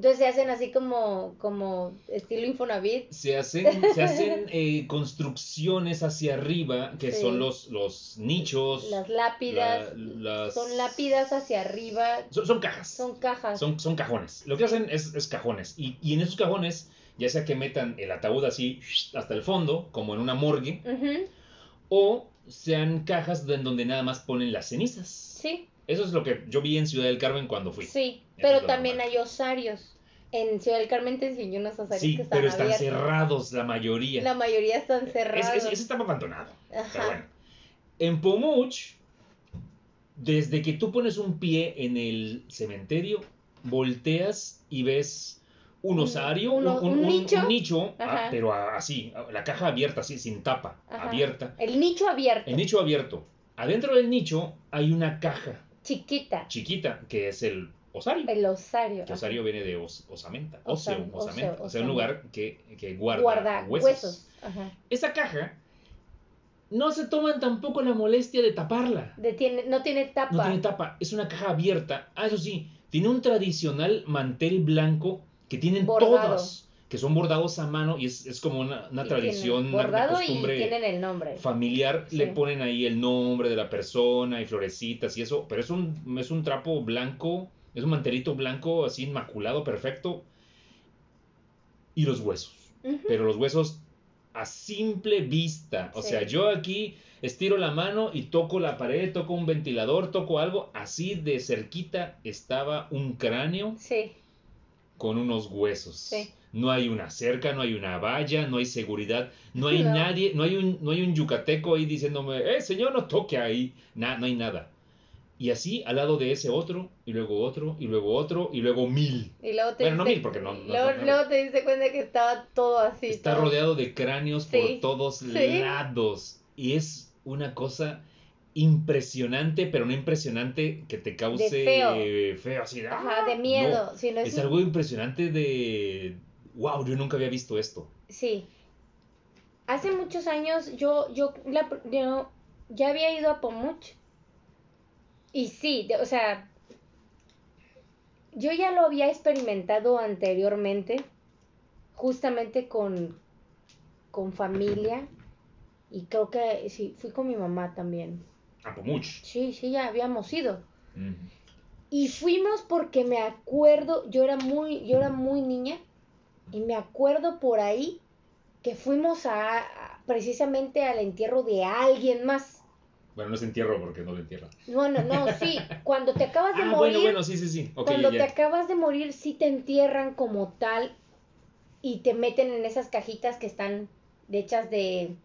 Entonces se hacen así como como estilo Infonavit Se hacen, se hacen eh, construcciones hacia arriba, que Sí. son los, los nichos. las lápidas la- las- son lápidas hacia arriba Son, son cajas. son cajas Son, son cajones. Lo que hacen es, es cajones. Y, y en esos cajones, ya sea que metan el ataúd así hasta el fondo, como en una morgue, o sean cajas en donde nada más ponen las cenizas. sí Eso es lo que yo vi en Ciudad del Carmen cuando fui. Sí, Eso pero también normal. hay osarios. En Ciudad del Carmen te enseñó unos osarios Sí, que están pero están abiertos. cerrados la mayoría. La mayoría están cerrados. ese- ese está abandonado. Ajá. Pero bueno. En Pomuch, desde que tú pones un pie en el cementerio, volteas y ves un osario, un, un- un un- nicho. ah, pero así, la caja abierta, así, sin tapa, Ajá. abierta. El nicho abierto. El nicho abierto. Adentro del nicho hay una caja Chiquita. chiquita que es el osario. El osario. Que osario viene de os- osamenta, óseo, Osam- osamenta. óseo, o sea, un lugar que, que guarda, Guarda huesos. huesos. Ajá. Esa caja no se toman tampoco la molestia de taparla. De tiene, no tiene tapa. No tiene tapa, es una caja abierta. Ah, eso sí, tiene un tradicional mantel blanco que tienen Bordado. todas, que son bordados a mano y es, es como una, tradición, una costumbre y tienen el nombre. familiar. Sí. Le ponen ahí el nombre de la persona y florecitas y eso, pero es un, es un trapo blanco, es un mantelito blanco así inmaculado, perfecto. Y los huesos pero los huesos a simple vista. O Sí. sea, yo aquí estiro la mano y toco la pared, toco un ventilador, toco algo, así de cerquita estaba un cráneo Sí. con unos huesos. Sí. No hay una cerca, no hay una valla, no hay seguridad, no hay nadie, no hay un, no hay un yucateco ahí diciéndome, eh, señor, no toque ahí. Na- no hay nada. Y así al lado de ese otro, y luego otro, y luego otro, y luego mil. Y luego te Bueno, no mil, porque no- no- luego, no- luego te diste cuenta que estaba todo así. Está todo- rodeado de cráneos Sí, por todos sí. lados. Y es una cosa impresionante, pero no impresionante que te cause feo. feo, así de, Ajá, "Ah". de miedo. No, sino es algo impresionante de, wow, yo nunca había visto esto. Sí. Hace muchos años yo, yo, la- yo ya había ido a Pomuch. Y sí, de- o sea, yo ya lo había experimentado anteriormente, justamente con, con familia. Y creo que sí, fui con mi mamá también. A Pomuch. Sí, sí, ya habíamos ido. Y fuimos porque me acuerdo, yo era muy, yo era muy niña, y me acuerdo por ahí que fuimos a, a- precisamente al entierro de alguien más. Bueno, no es entierro porque no lo entierra. No, no, no, sí, cuando te acabas de Ah, morir, bueno, bueno, sí, sí, sí. Cuando ya, te acabas de morir, sí te entierran como tal y te meten en esas cajitas que están hechas de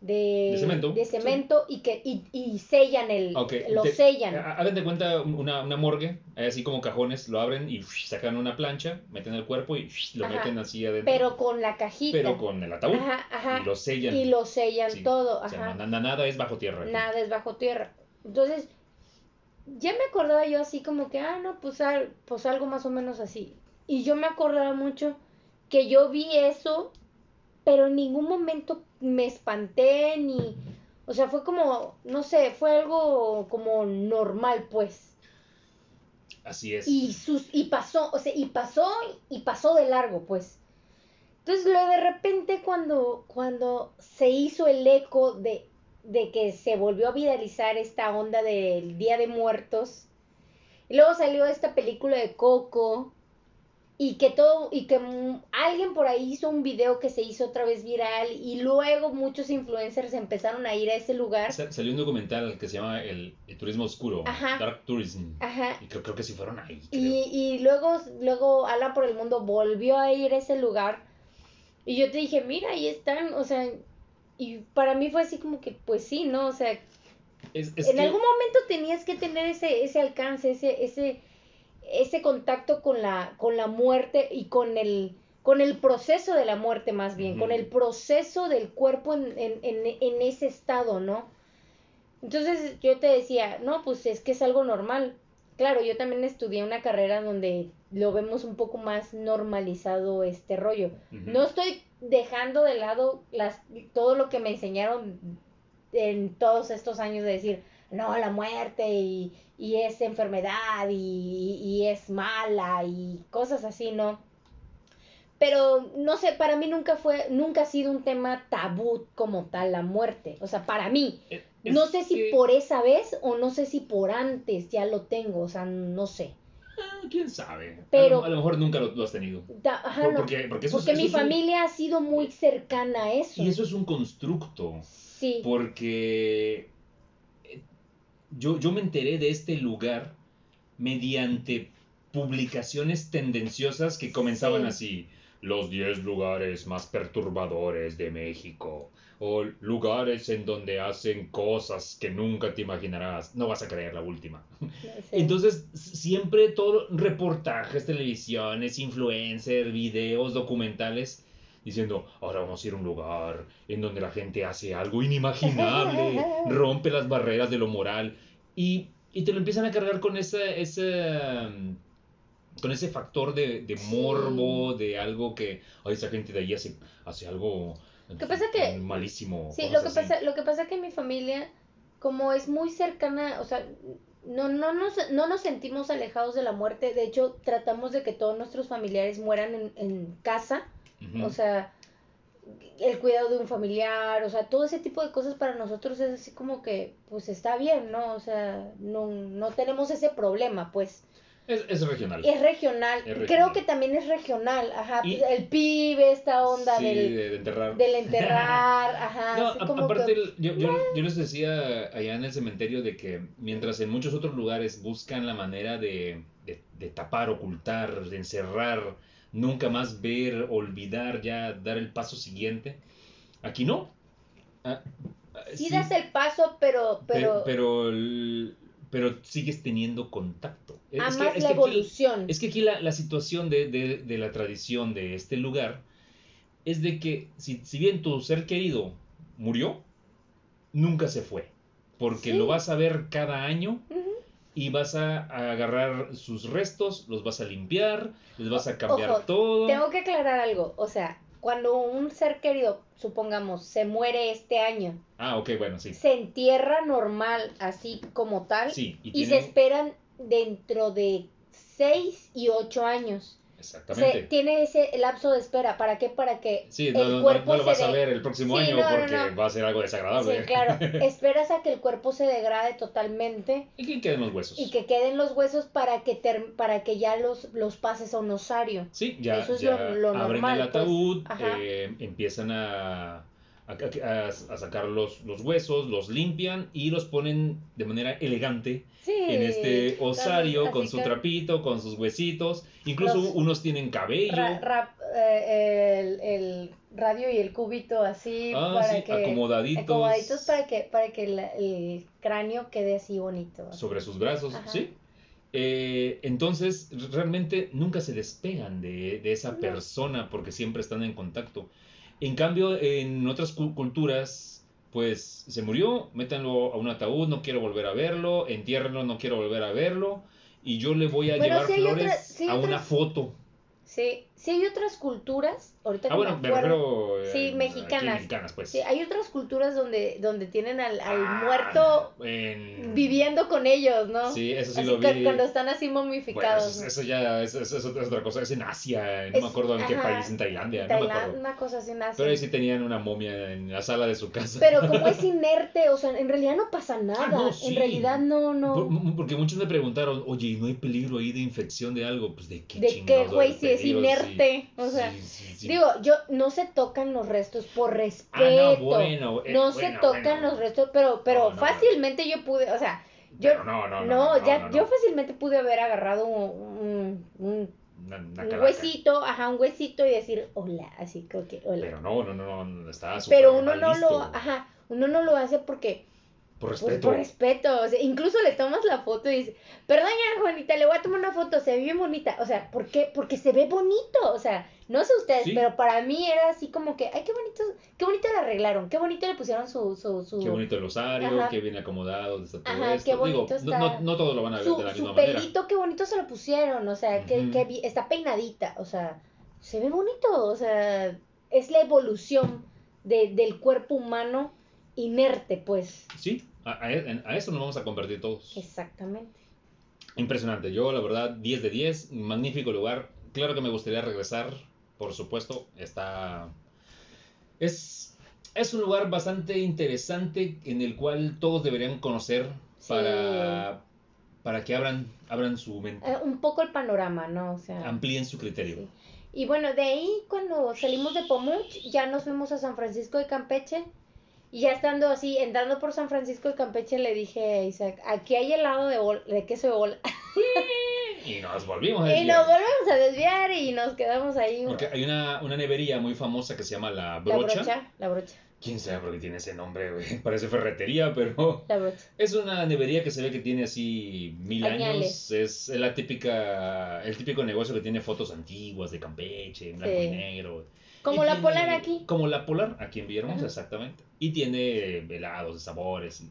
de, De cemento, de cemento y que y, y sellan el Ok, lo te- sellan. ha- Hagan de cuenta una, una morgue, hay así como cajones, lo abren y sacan una plancha, meten el cuerpo y lo Ajá. meten así adentro. pero con la cajita. pero con el ataúd. Ajá, ajá. Y lo sellan. Y lo sellan Sí, todo, O sea, nada es bajo tierra. aquí. Nada es bajo tierra. Entonces, ya me acordaba yo así como que, ah, no, pues, al- pues algo más o menos así. Y yo me acordaba mucho que yo vi eso, pero en ningún momento me espanté ni... O sea, fue como, no sé, fue algo como normal, pues. Así es. Y, sus, y pasó, o sea, y pasó y pasó de largo, pues. Entonces, luego de repente cuando, cuando se hizo el eco de, de que se volvió a viralizar esta onda del Día de Muertos, y luego salió esta película de Coco, y que todo, y que alguien por ahí hizo un video que se hizo otra vez viral, y luego muchos influencers empezaron a ir a ese lugar. Sa- Salió un documental que se llama El, el Turismo Oscuro, Ajá. Dark Tourism. Ajá, Y creo, creo que sí fueron ahí. Y, y luego, luego Alan por el mundo volvió a ir a ese lugar. Y yo te dije, mira, ahí están, o sea, y para mí fue así como que, pues sí, ¿no? O sea, Es- es en que- algún momento tenías que tener ese, ese alcance, ese, ese, ese contacto con la, con la muerte y con el, con el proceso de la muerte más bien, con el proceso del cuerpo en, en, en, en ese estado, ¿no? Entonces yo te decía, no, pues es que es algo normal. Claro, yo también estudié una carrera donde lo vemos un poco más normalizado este rollo. No estoy dejando de lado las, todo lo que me enseñaron en todos estos años de decir, no, la muerte y, y es enfermedad y, y es mala y cosas así, ¿no? Pero no sé, para mí nunca fue, nunca ha sido un tema tabú como tal la muerte. O sea, para mí, Es- no sé si que- por esa vez o no sé si por antes ya lo tengo, o sea, no sé. Ah, ¿Quién sabe? Pero- a, lo, a lo mejor nunca lo, lo has tenido. Da- ajá, Por- no, porque, porque eso es- porque eso mi un- familia ha sido muy cercana a eso. y eso es un constructo. Sí. Porque eh, yo, yo me enteré de este lugar mediante publicaciones tendenciosas que comenzaban Sí. así. Los 10 lugares más perturbadores de México. O lugares en donde hacen cosas que nunca te imaginarás. No vas a creer la última. Sí. Entonces, siempre todo, reportajes, televisiones, influencers, videos, documentales, diciendo, ahora vamos a ir a un lugar en donde la gente hace algo inimaginable, rompe las barreras de lo moral, y, y te lo empiezan a cargar con ese, ese, um, con ese factor de, de Sí. morbo, de algo que, ay, esa gente de ahí hace, hace algo que pasa que- malísimo. Sí, lo que así. pasa, lo que pasa que mi familia, como es muy cercana, o sea, no, no, nos, no nos sentimos alejados de la muerte. De hecho, tratamos de que todos nuestros familiares mueran en, en casa. O sea, el cuidado de un familiar, o sea, todo ese tipo de cosas para nosotros es así como que, pues está bien, ¿no? O sea, no, no tenemos ese problema, pues. es, es regional. Es regional. Es Creo que también es regional, ajá. Y- pues, el pibe, esta onda Sí, del, de, de enterrar. del enterrar, ajá. No, así a- como aparte, que- yo, yo, yo les decía allá en el cementerio de que mientras en muchos otros lugares buscan la manera de, de, de tapar, ocultar, de encerrar, nunca más ver, olvidar, ya dar el paso siguiente, aquí no. Ah, ah, sí, sí, das el paso, pero, pe- pero, pero, el- pero sigues teniendo contacto. Es que- amas es la que aquí- evolución. es que aquí la, la situación de, de- de la tradición de este lugar es de que si, si bien tu ser querido murió, nunca se fue. Porque Sí. lo vas a ver cada año. Y vas a, agarrar sus restos, los vas a limpiar, les vas a cambiar Ojo, todo. Tengo que aclarar algo, o sea, cuando un ser querido, supongamos, se muere este año, Ah, ok, bueno, sí. se entierra normal, así como tal, Sí, y, y tienen- se esperan dentro de 6 y 8 años. Se, Exactamente. tiene ese lapso de espera. ¿Para qué? Para que Sí, el no, no- no- cuerpo no lo vas a ver el próximo Sí, año porque va a ser algo desagradable. Sí, claro. Esperas a que el cuerpo se degrade totalmente ¿Y quién quedan los huesos? y que queden los huesos para que ter- para que ya los, los pases a un osario. Sí, ya, Eso es ya lo- lo abren normal, el ataúd, pues. Ajá. eh, empiezan a, a, sacar los, los huesos, los limpian y los ponen de manera elegante Sí. en este osario con su trapito, con sus huesitos. Incluso unos tienen cabello. ra- eh, el, el radio y el cubito así Ah, para sí, que acomodaditos. acomodaditos para que para que la- el cráneo quede así bonito. sobre sus brazos, Ajá. ¿sí? Eh, entonces, realmente nunca se despegan de, de esa No. persona porque siempre están en contacto. En cambio, en otras cu- culturas, pues se murió, métanlo a un ataúd, no quiero volver a verlo, entiérrenlo, no quiero volver a verlo, y yo le voy a llevar flores otra- a una foto. Sí, sí hay otras culturas, ahorita Ah, que bueno, me me acuerdo. refiero eh, Sí, mexicanas. mexicanas, pues. Sí, hay otras culturas donde donde tienen al, al Ah, muerto en- viviendo con ellos, ¿no? Sí, eso sí Así lo vi. cuando están así Bueno, momificados. eso, eso ya es, es- es otra cosa. Es en Asia, no Es- me acuerdo en qué ajá, país, en Tailandia, no me Tailandia, acuerdo. una cosa así nace. Pero ahí sí tenían una momia en la sala de su casa. Pero como es inerte, o sea, en realidad no pasa nada. Ah, no, sí. En realidad no, no. Por- porque muchos me preguntaron, oye, ¿y no hay peligro ahí de infección de algo? Pues de qué ¿De qué, güey? Si es peligro? Inerte. Sí, O sea, sí, sí. Digo, yo no se tocan los restos por respeto. Ah, no, bueno, eh, no se bueno, tocan bueno. los restos, pero, pero No, no, fácilmente yo pude, o sea, yo Pero no, no, no. no, ya, no, no. yo fácilmente pude haber agarrado un, un, un- un huesito, ajá, un huesito y decir hola, así creo que hola. Pero no, no, no, no, está Pero, súper uno no visto. lo, ajá, uno no lo hace porque Por Pues respeto. por respeto, o sea, incluso le tomas la foto y dices, perdón ya Juanita, le voy a tomar una foto, se ve bien bonita, o sea, ¿por qué? Porque se ve bonito, o sea, no sé ustedes, Sí. pero para mí era así como que, ay, qué bonito, qué bonito la arreglaron, qué bonito le pusieron su, su, su, Qué bonito el osario, Ajá. qué bien acomodado, está todo Ajá, esto. qué bonito está. no, no todos lo van a ver su, de la su misma manera. pelito, qué bonito se lo pusieron, o sea, que, que bi- está peinadita, o sea, se ve bonito, o sea, es la evolución de, del cuerpo humano inerte, pues, Sí, a, a- a eso nos vamos a convertir todos. exactamente. Impresionante. Yo, la verdad, 10 de 10. Magnífico lugar. Claro que me gustaría regresar. Por supuesto. Está. Es, es un lugar bastante interesante en el cual todos deberían conocer Sí. para, para que abran, abran su mente. Eh, un poco el panorama, ¿no? O sea, Amplíen su criterio. sí. Y bueno, de ahí cuando salimos de Pomuch, ya nos fuimos a San Francisco de Campeche. Y ya estando así, entrando por San Francisco de Campeche, le dije a Isaac, aquí hay helado de, bol- de queso de bola. Y nos volvimos a Y desviar. nos volvemos a desviar y nos quedamos ahí. Porque hay una, una nevería muy famosa que se llama La La Brocha. brocha, la brocha, ¿Quién sabe por qué tiene ese nombre, güey? Parece ferretería, pero... la brocha. Es una nevería que se ve que tiene así mil Añales. años. Es la típica, el típico negocio que tiene fotos antiguas de Campeche, en blanco Sí. y negro. Como Y la tiene- polar aquí. Como la polar aquí en Villahermosa, Ajá. exactamente. Y tiene helados de sabores. Y,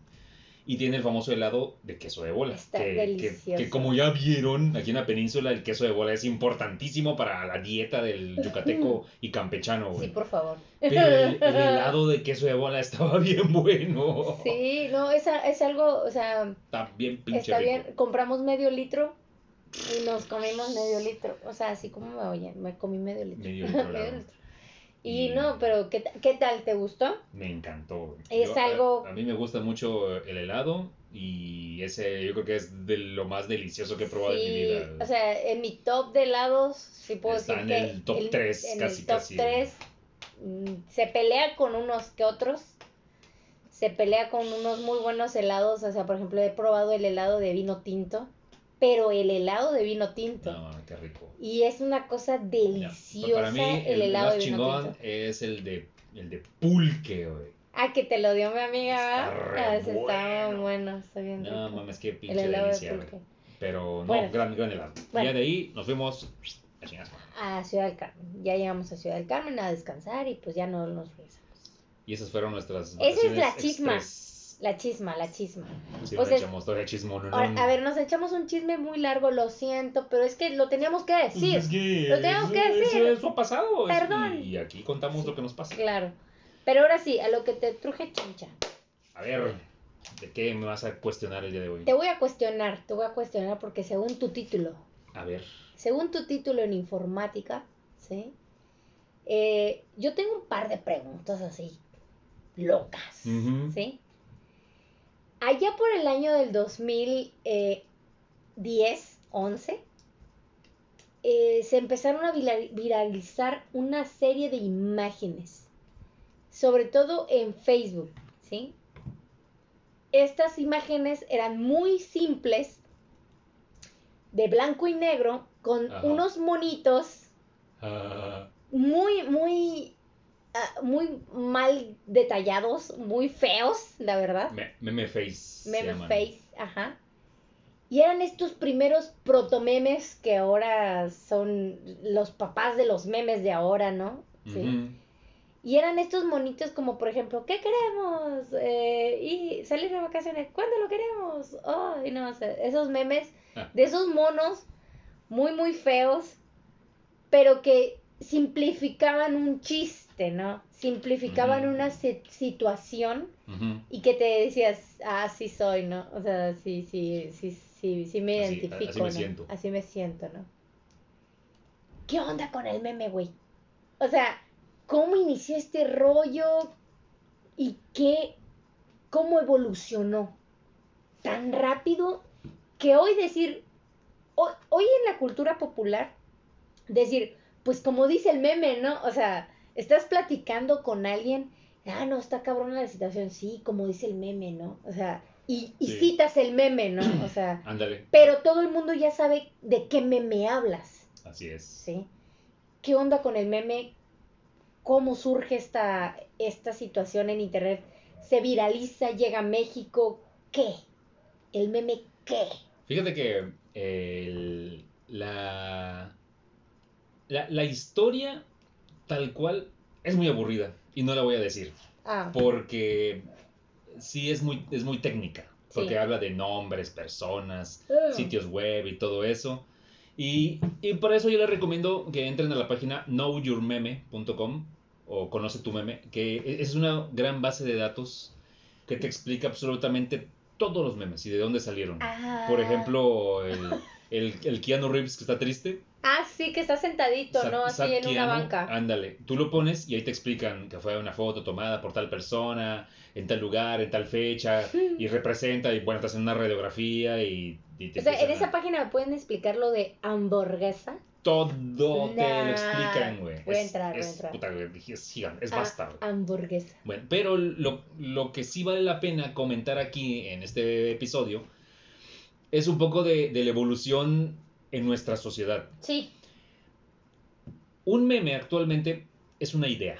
y tiene el famoso helado de queso de bola. Está que, delicioso. Que, como ya vieron, aquí en la península el queso de bola es importantísimo para la dieta del yucateco y campechano, Sí, güey. por favor. Pero el, el helado de queso de bola estaba bien bueno. Sí, no, es, es algo, o sea, Está bien pinche está rico. bien. Compramos medio litro y nos comimos medio litro. O sea, así como me oyen, me comí medio litro. Medio litro. Y Y- no, pero ¿qué, ¿qué tal? ¿Te gustó? Me encantó. Es Yo, a- algo- A, mí me gusta mucho el helado y ese yo creo que es de lo más delicioso que he probado en mi Sí, vida. o sea, en mi top de helados, sí puedo Está decir en que el top tres, en casi, el top casi. 3 se pelea con unos que otros. Se pelea con unos muy buenos helados, o sea, por ejemplo, he probado el helado de vino tinto, pero el helado de vino tinto. no, qué rico. Y es una cosa Mira, deliciosa para mí el, el, helado más de vino chingón tinto. es el de el de pulque, güey. Ah, que te lo dio mi amiga, Está ¿verdad? Ah, estaba bueno. bueno, está bien No mames, qué El pinche de güey. pulque. Pero no, Bueno. gran, gran helado. Bueno. Ya de ahí nos fuimos a Ciudad del Carmen. Ya llegamos a Ciudad del Carmen a descansar y pues ya no nos regresamos. Y esas fueron nuestras Esa es la chisma. express. La chisma, la chisma. Sí, Pues nos es- echamos todavía chismón. Ahora, a ver, nos echamos un chisme muy largo, lo siento, pero es que lo teníamos que decir. Pues es que Lo tenemos eso- que decir. Eso, eso ha pasado. Perdón. Y aquí contamos Sí. lo que nos pasa. Claro. Pero ahora sí, a lo que te truje chincha. A ver, ¿de qué me vas a cuestionar el día de hoy? Te voy a cuestionar, te voy a cuestionar porque según tu título, A ver. según tu título en informática, ¿sí? Eh, yo tengo un par de preguntas así, locas. ¿sí? Allá por el año del 2010, 11, eh, se empezaron a vira- viralizar una serie de imágenes, sobre todo en Facebook, ¿sí? Estas imágenes eran muy simples, de blanco y negro, con Ajá. unos monitos muy, muy, ah, muy mal detallados, muy feos, la verdad. me- meme face. Meme face, ajá. Y eran estos primeros protomemes que ahora son los papás de los memes de ahora, ¿no? Sí. Y eran estos monitos como, por ejemplo, ¿qué queremos? Eh, y salir de vacaciones, ¿cuándo lo queremos? Oh, y no, o sea, esos memes Ah. de esos monos muy, muy feos, pero que simplificaban un chiste, ¿no? Simplificaban una si- situación y que te decías, ah, sí soy, ¿no? O sea, sí, sí, sí, sí, sí me Así- identifico, así me ¿no? siento. Así me siento, ¿no? ¿Qué onda con el meme, güey? O sea, ¿cómo inició este rollo y qué, cómo evolucionó tan rápido que hoy decir, hoy, hoy en la cultura popular, decir, pues como dice el meme, ¿no? O sea, estás platicando con alguien, ah, no, está cabrona la situación, sí, como dice el meme, ¿no? O sea, y, y Sí. citas el meme, ¿no? O sea, Ándale. pero todo el mundo ya sabe de qué meme hablas, Así es. ¿sí? ¿Qué onda con el meme? ¿Cómo surge esta, esta situación en internet? ¿Se viraliza? ¿Llega a México? ¿Qué? ¿El meme qué? Fíjate que el- la, la, la historia tal cual es muy aburrida y no la voy a decir Ah, porque sí es muy, es muy técnica porque Sí. habla de nombres, personas, Mm. sitios web y todo eso. Y, y por eso yo les recomiendo que entren a la página knowyourmeme.com o conoce tu meme, que es una gran base de datos que te explica absolutamente todos los memes y de dónde salieron. Ah. Por ejemplo, el, el, el Keanu Reeves que está triste. Ah, sí, que está sentadito, Sa- ¿no? Así en una banca. Ándale, tú lo pones y ahí te explican que fue una foto tomada por tal persona, en tal lugar, en tal fecha, y representa, y bueno, te hacen una radiografía y, y te O sea, en empiezan esa a- página pueden explicar lo de hamburguesa. Todo te Nah, lo explican, güey. voy a Es- entrar, voy a es, entrar. puta, güey, es gigante, es Ah, basta, güey. hamburguesa. Bueno, pero lo, lo que sí vale la pena comentar aquí en este episodio es un poco de, de la evolución en nuestra sociedad. Sí. Un meme actualmente es una idea.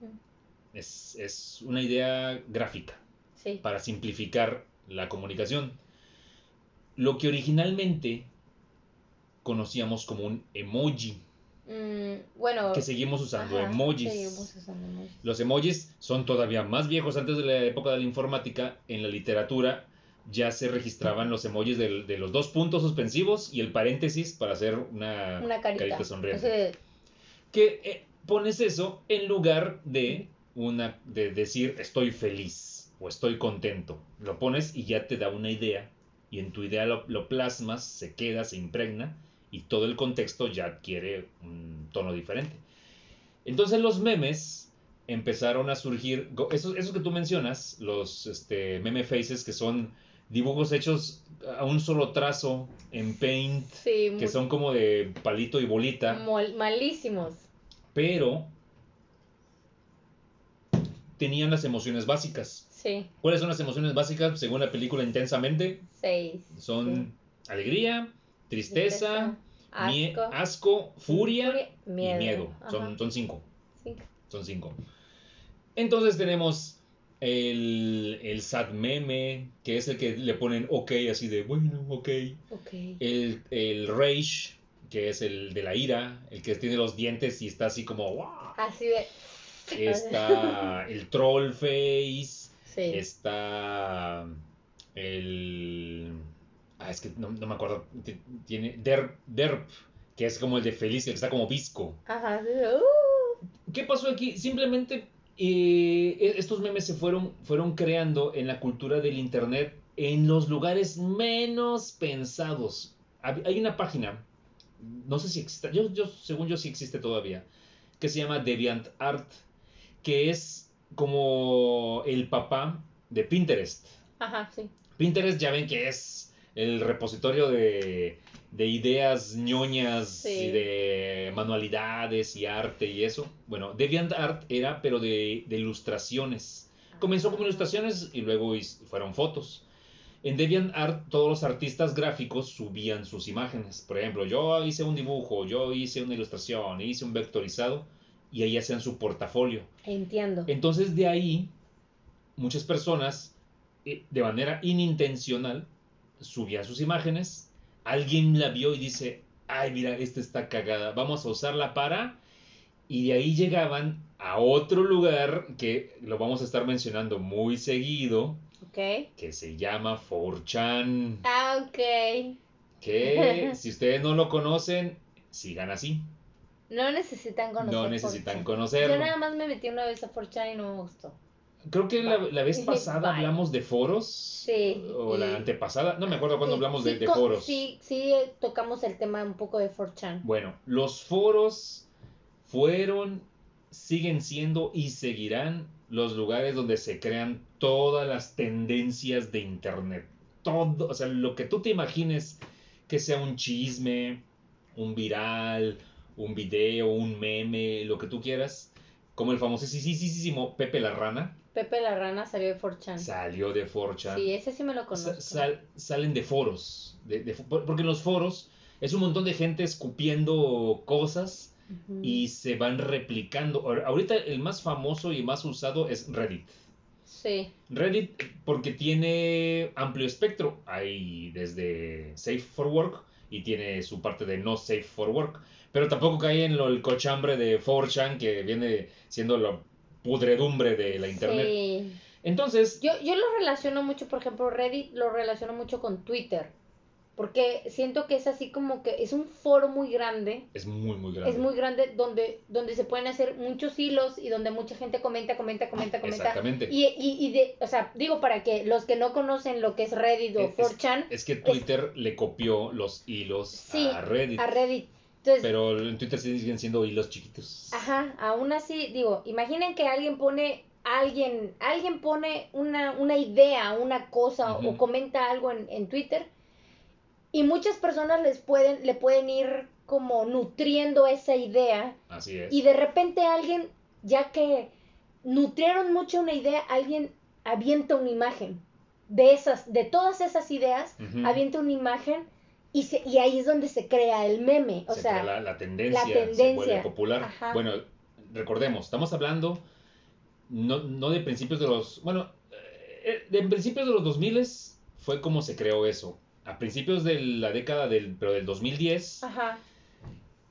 Mm. Es, es una idea gráfica Sí. para simplificar la comunicación. Lo que originalmente conocíamos como un emoji, Mm, bueno. que seguimos usando ajá, emojis. seguimos usando emojis. Los emojis son todavía más viejos. Antes de la época de la informática, en la literatura ya se registraban los emojis del- de, los dos puntos suspensivos y el paréntesis para hacer una, Una carita. sonriente. Que eh, pones eso en lugar de, una, de decir estoy feliz o estoy contento. Lo pones y ya te da una idea. Y en tu idea lo, lo plasmas, se queda, se impregna y todo el contexto ya adquiere un tono diferente. Entonces los memes empezaron a surgir, esos, esos que tú mencionas, los este, meme faces que son dibujos hechos a un solo trazo en paint, sí, que son como de palito y bolita, malísimos. pero tenían las emociones básicas. Sí, ¿Cuáles son las emociones básicas según la película Intensamente? seis. Son alegría, tristeza, asco, asco, furia, furia, miedo. y miedo. Son, son cinco. Son cinco. Entonces tenemos el, el sad meme, que es el que le ponen ok, así de bueno, ok. Ok. El, el rage, que es el de la ira, el que tiene los dientes y está así como "Guau". Así de. Está el troll face, Sí. está el... Ah, es que no, no me acuerdo. Tiene derp, derp, que es como el de feliz, el que está como visco. Ajá. de, uh. ¿Qué pasó aquí? Simplemente eh, estos memes se fueron, fueron creando en la cultura del internet en los lugares menos pensados. Hay una página, no sé si existe, yo, yo según yo sí existe todavía, que se llama DeviantArt, que es como el papá de Pinterest. Ajá, sí. Pinterest ya ven que es el repositorio de, de ideas ñoñas Sí. y de manualidades y arte y eso. Bueno, DeviantArt era pero de, de ilustraciones. Comenzó como ilustraciones y luego fueron fotos. En DeviantArt todos los artistas gráficos subían sus imágenes. Por ejemplo, yo hice un dibujo, yo hice una ilustración, hice un vectorizado y ahí hacían su portafolio. Entiendo. Entonces de ahí muchas personas eh, de manera inintencional subían sus imágenes, alguien la vio y dice, ay mira, esta está cagada, vamos a usarla para... Y de ahí llegaban a otro lugar que lo vamos a estar mencionando muy seguido, Ok. que se llama 4chan, Ah, ok. que si ustedes no lo conocen, sigan así, No necesitan conocer. no necesitan 4chan. conocerlo. Yo nada más me metí una vez a 4chan y no me gustó. Creo que la, la vez pasada hablamos de foros. Sí, O la antepasada. No me acuerdo cuándo Sí, hablamos de, sí de co- foros. Sí, sí, tocamos el tema un poco de 4chan. Bueno, los foros fueron, siguen siendo y seguirán los lugares donde se crean todas las tendencias de Internet. Todo, o sea, lo que tú te imagines que sea un chisme, un viral, un video, un meme, lo que tú quieras. Como el famosísimo Pepe la Rana Pepe la rana salió de 4chan. salió de 4chan. Sí, ese sí me lo conozco. Sa- sal- salen de foros. de- de porque en los foros es un montón de gente escupiendo cosas y se van replicando. Ahor- Ahorita el más famoso y más usado es Reddit. Sí, Reddit porque tiene amplio espectro. Hay desde Safe for Work y tiene su parte de no Safe for Work. Pero tampoco cae en lo, el cochambre de 4chan que viene siendo la pudredumbre de la internet. sí. Entonces, Yo, yo lo relaciono mucho, por ejemplo, Reddit lo relaciono mucho con Twitter. Porque siento que es así como que es un foro muy grande. es muy, muy grande. Es muy grande donde, donde se pueden hacer muchos hilos y donde mucha gente comenta, comenta, comenta, comenta. Exactamente. Y, y, y de, o sea, digo para que los que no conocen lo que es Reddit o Es- 4chan, Es que Twitter le copió los hilos Sí, a Reddit. a Reddit. Entonces, Pero en Twitter siguen siendo hilos chiquitos. Ajá, aún así, digo, imaginen que alguien pone, alguien, alguien pone una, una idea, una cosa o comenta algo en, en Twitter y muchas personas les pueden, le pueden ir como nutriendo esa idea Así es. y de repente alguien, ya que nutrieron mucho una idea, alguien avienta una imagen de esas, de todas esas ideas, avienta una imagen Y, se, y ahí es donde se crea el meme. O se sea, crea la, la tendencia, la se tendencia. vuelve popular. Ajá. Bueno, recordemos, estamos hablando no, no de principios de los... Bueno, eh, de principios de los 2000 fue como se creó eso. A principios de la década del, pero del 2010 ajá.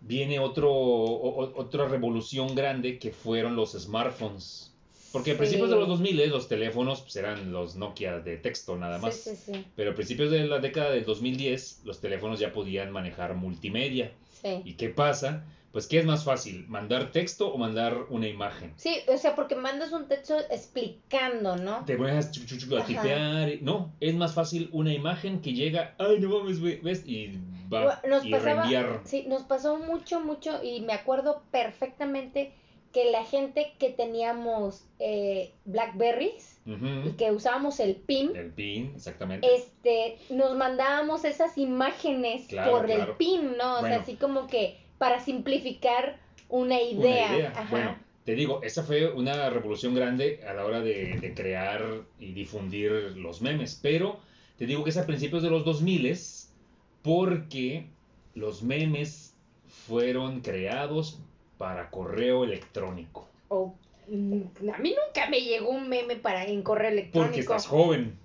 viene otro, o- otra revolución grande que fueron los smartphones. Porque a Sí. principios de los 2000 los teléfonos pues, eran los Nokia de texto nada más. Sí, sí, sí. Pero a principios de la década del 2010 los teléfonos ya podían manejar multimedia. Sí. ¿Y qué pasa? Pues ¿qué es más fácil? ¿Mandar texto o mandar una imagen? Sí, o sea, porque mandas un texto explicando, ¿no? Te pones a, chu- chu- chu- a tipear. No, es más fácil una imagen que llega, ay, no mames, ¿ves? Y va Nos y pasaba, sí, nos pasó mucho, mucho, y me acuerdo perfectamente que la gente que teníamos eh, Blackberries y que usábamos el PIN, El pin, exactamente. este, nos mandábamos esas imágenes Claro, por el. PIN, ¿no? O Bueno. sea, así como que para simplificar una Una idea. idea. Ajá. Bueno, te digo, esa fue una revolución grande a la hora de, de crear y difundir los memes. Pero te digo que es a principios de los 2000 porque los memes fueron creados para correo electrónico. O, mm, a mí nunca me llegó un meme para en correo electrónico. Porque estás joven.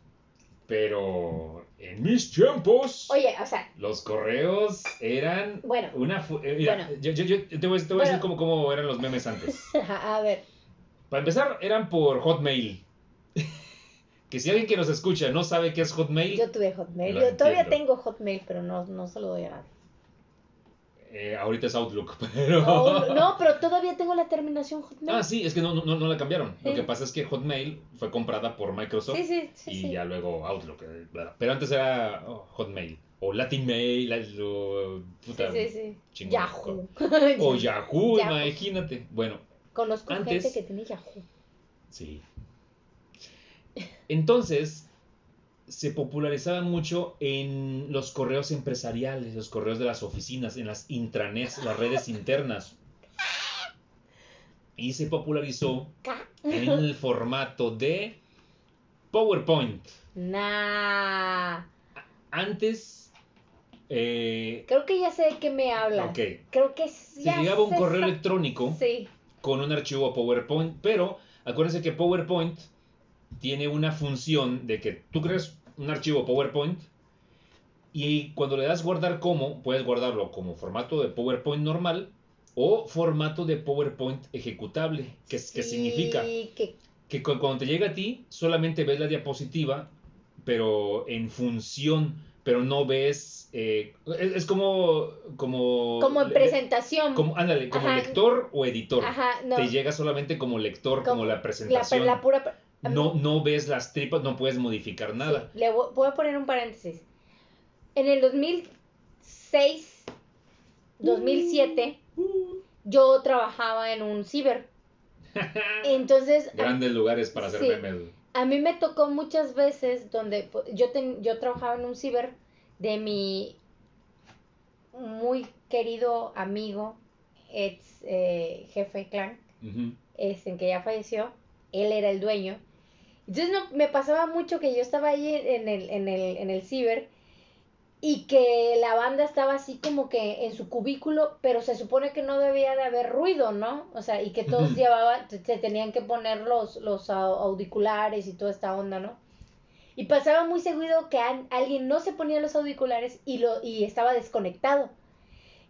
Pero en mis tiempos, Oye, o sea, los correos eran Bueno. una... eh, mira, Bueno. yo, yo- yo te voy, a- te voy a decir cómo, cómo eran los memes antes. a ver, Para empezar, eran por Hotmail. que si alguien que nos escucha no sabe qué es Hotmail, yo tuve Hotmail. Yo todavía tengo Hotmail, pero no, no se lo doy a nadie. Eh, ahorita es Outlook, pero... No, no, pero todavía tengo la terminación Hotmail. Ah, sí, es que no, no, no la cambiaron. Lo que pasa es que Hotmail fue comprada por Microsoft Sí, sí, sí. y ya luego Outlook. eh. Pero antes era oh, Hotmail. O Latin Mail, o puta, Sí, sí, sí. chingón. Yahoo. O Yahoo, Yahoo. imagínate. Bueno, Conozco Antes- gente que tiene Yahoo. Sí. Entonces, se popularizaba mucho en los correos empresariales, los correos de las oficinas, en las intranets, las redes internas. Y se popularizó en el formato de PowerPoint. Nah. Antes, eh, Creo que ya sé de qué me hablas. ok, Creo que se ya llegaba un correo electrónico Sí. con un archivo PowerPoint, pero acuérdense que PowerPoint tiene una función de que tú creas un archivo PowerPoint y cuando le das guardar como, puedes guardarlo como formato de PowerPoint normal o formato de PowerPoint ejecutable, que, que significa que que cu- cuando te llega a ti solamente ves la diapositiva, pero en función, pero no ves, eh, es, es como, como, como en presentación. como, ándale, como Ajá. lector o editor. Ajá, no. Te llega solamente como lector, como, Como la la, presentación. la pura. No, no ves las tripas, no puedes modificar nada. Sí, le voy, voy a poner un paréntesis. En el 2006, 2007, Uh. yo trabajaba en un ciber. Entonces, Grandes lugares para hacer Sí. memes. a mí me tocó muchas veces donde yo, ten- yo trabajaba en un ciber de mi muy querido amigo, ex eh, jefe clan, este, en que ya falleció, él era el dueño. Entonces no, me pasaba mucho que yo estaba ahí en el, en el, en el ciber y que la banda estaba así como que en su cubículo, pero se supone que no debía de haber ruido, ¿no? O sea, y que todos llevaban, se tenían que poner los, los au- auriculares y toda esta onda, ¿no? Y pasaba muy seguido que alguien no se ponía los auriculares y, lo, y estaba desconectado.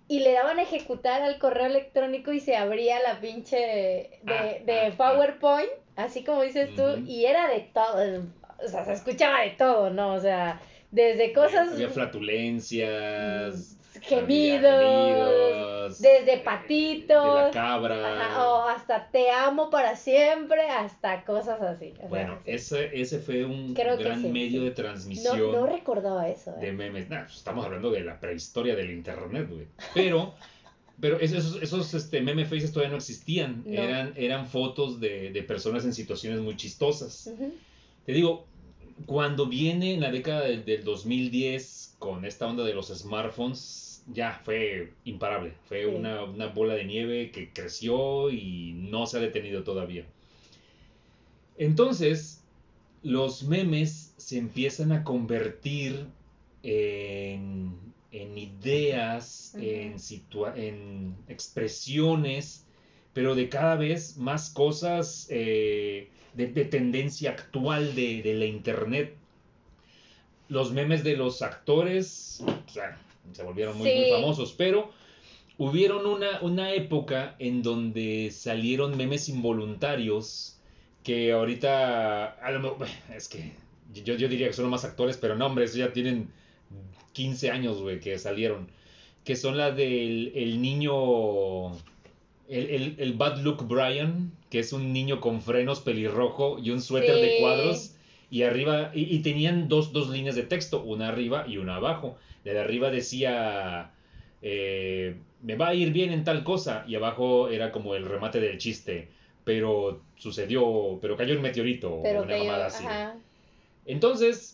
Y le daban a ejecutar al correo electrónico y se abría la pinche de, Ah, de ah, ah. PowerPoint, así como dices tú, Ujú. y era de todo, o sea, se escuchaba de todo, ¿no? O sea, desde cosas, Había flatulencias. gemidos, había gemidos, desde eh, patitos, De la cabra. ajá, o hasta te amo para siempre, hasta cosas así. sea, Bueno, ese, ese fue un Creo gran sí, medio sí. de no, transmisión. no recordaba eso. de ¿eh? memes. Nah, pues, estamos hablando de la prehistoria del internet, güey. Pero, pero es- esos, esos este, meme faces todavía no existían. No. Eran, eran fotos de, de personas en situaciones muy chistosas. Te digo, cuando viene en la década del, del 2010 con esta onda de los smartphones, ya fue imparable. Fue Sí. una, una bola de nieve que creció y no se ha detenido todavía. Entonces, los memes se empiezan a convertir en, en ideas, en, situa- en expresiones, pero de cada vez más cosas eh, de, de tendencia actual de, de la internet. Los memes de los actores o sea, se volvieron muy, famosos, pero hubieron una, una época en donde salieron memes involuntarios que ahorita, a lo es que yo, yo diría que son los más actores, pero no, hombre, eso ya tienen 15 años, güey, que salieron. Que son las del el niño, el, el, el Bad Luck Brian, que es un niño con frenos pelirrojo y un suéter de cuadros. Y arriba, y, y tenían dos, dos líneas de texto, una arriba y una abajo. La de arriba decía, eh, me va a ir bien en tal cosa. Y abajo era como el remate del chiste. Pero sucedió, pero cayó un meteorito Pero o una mamada así. ajá. Entonces,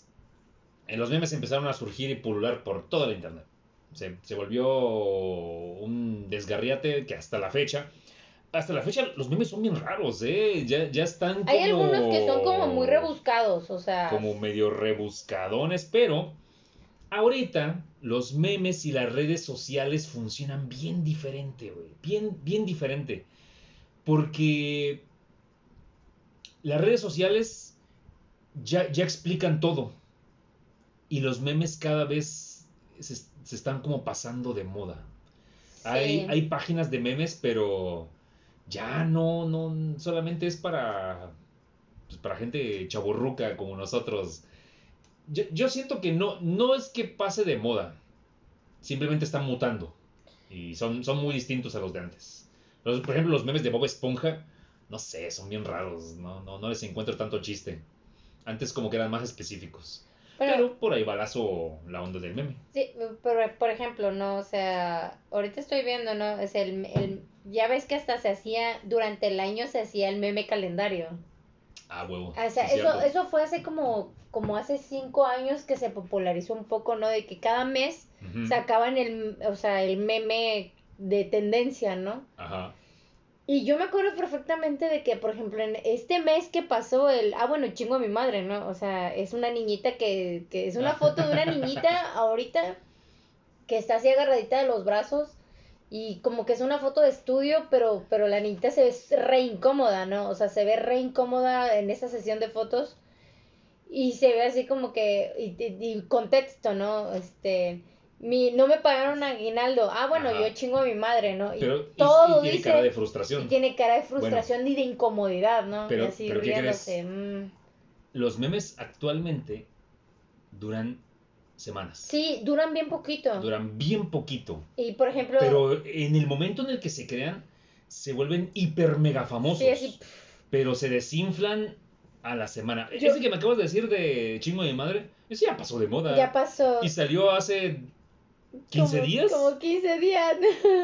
los memes empezaron a surgir y pulular por toda la internet. Se, se volvió un desgarriate que hasta la fecha, hasta la fecha los memes son bien raros, ¿eh? Ya, ya están como... Hay algunos que son como muy rebuscados, o sea. Como medio rebuscadones, pero ahorita los memes y las redes sociales funcionan bien diferente, güey. Bien, bien diferente. Porque las redes sociales ya, ya explican todo. Y los memes cada vez se, se están como pasando de moda. Hay, hay páginas de memes, pero ya no, no, solamente es para, pues, para gente chaburruca como nosotros. Yo, yo siento que no, no es que pase de moda, simplemente están mutando y son, son muy distintos a los de antes. Los- por ejemplo, los memes de Bob Esponja, no sé, son bien raros, no, no, no les encuentro tanto chiste. Antes como que eran más específicos. Pero, Pero por ahí balazo la onda del meme. sí, pero, por ejemplo, no, o sea, ahorita estoy viendo, ¿no? Es el, el, ya ves que hasta se hacía, durante el año se hacía el meme calendario. Ah, huevo. O sea, eso, eso fue hace como, como hace cinco años que se popularizó un poco, ¿no? De que cada mes Ujú. sacaban el, o sea, el meme de tendencia, ¿no? Ajá. Y yo me acuerdo perfectamente de que, por ejemplo, en este mes que pasó el, ah, bueno, chingo a mi madre, ¿no? O sea, es una niñita que, que es una foto de una niñita ahorita que está así agarradita de los brazos y como que es una foto de estudio, pero, pero la niñita se ve re incómoda, ¿no? O sea, se ve re incómoda en esa sesión de fotos y se ve así como que, y, y- y contexto, ¿no? Este, mi, no me pagaron aguinaldo, ah, bueno, Ajá. yo chingo a mi madre, ¿no? Y Pero y- todo y tiene dice... cara de Y frustración. tiene cara de frustración y de incomodidad, ¿no? Pero- y así pero ¿qué mm. Los memes actualmente duran semanas. Sí, duran bien poquito. Duran bien poquito. Y por ejemplo, Pero en el momento en el que se crean, se vuelven hiper mega famosos. sí, así, Pero se desinflan a la semana. Yo- Ese que me acabas de decir de chingo de mi madre, ese ya pasó de moda. ya pasó. Y salió hace 15 como, días. Como 15 días.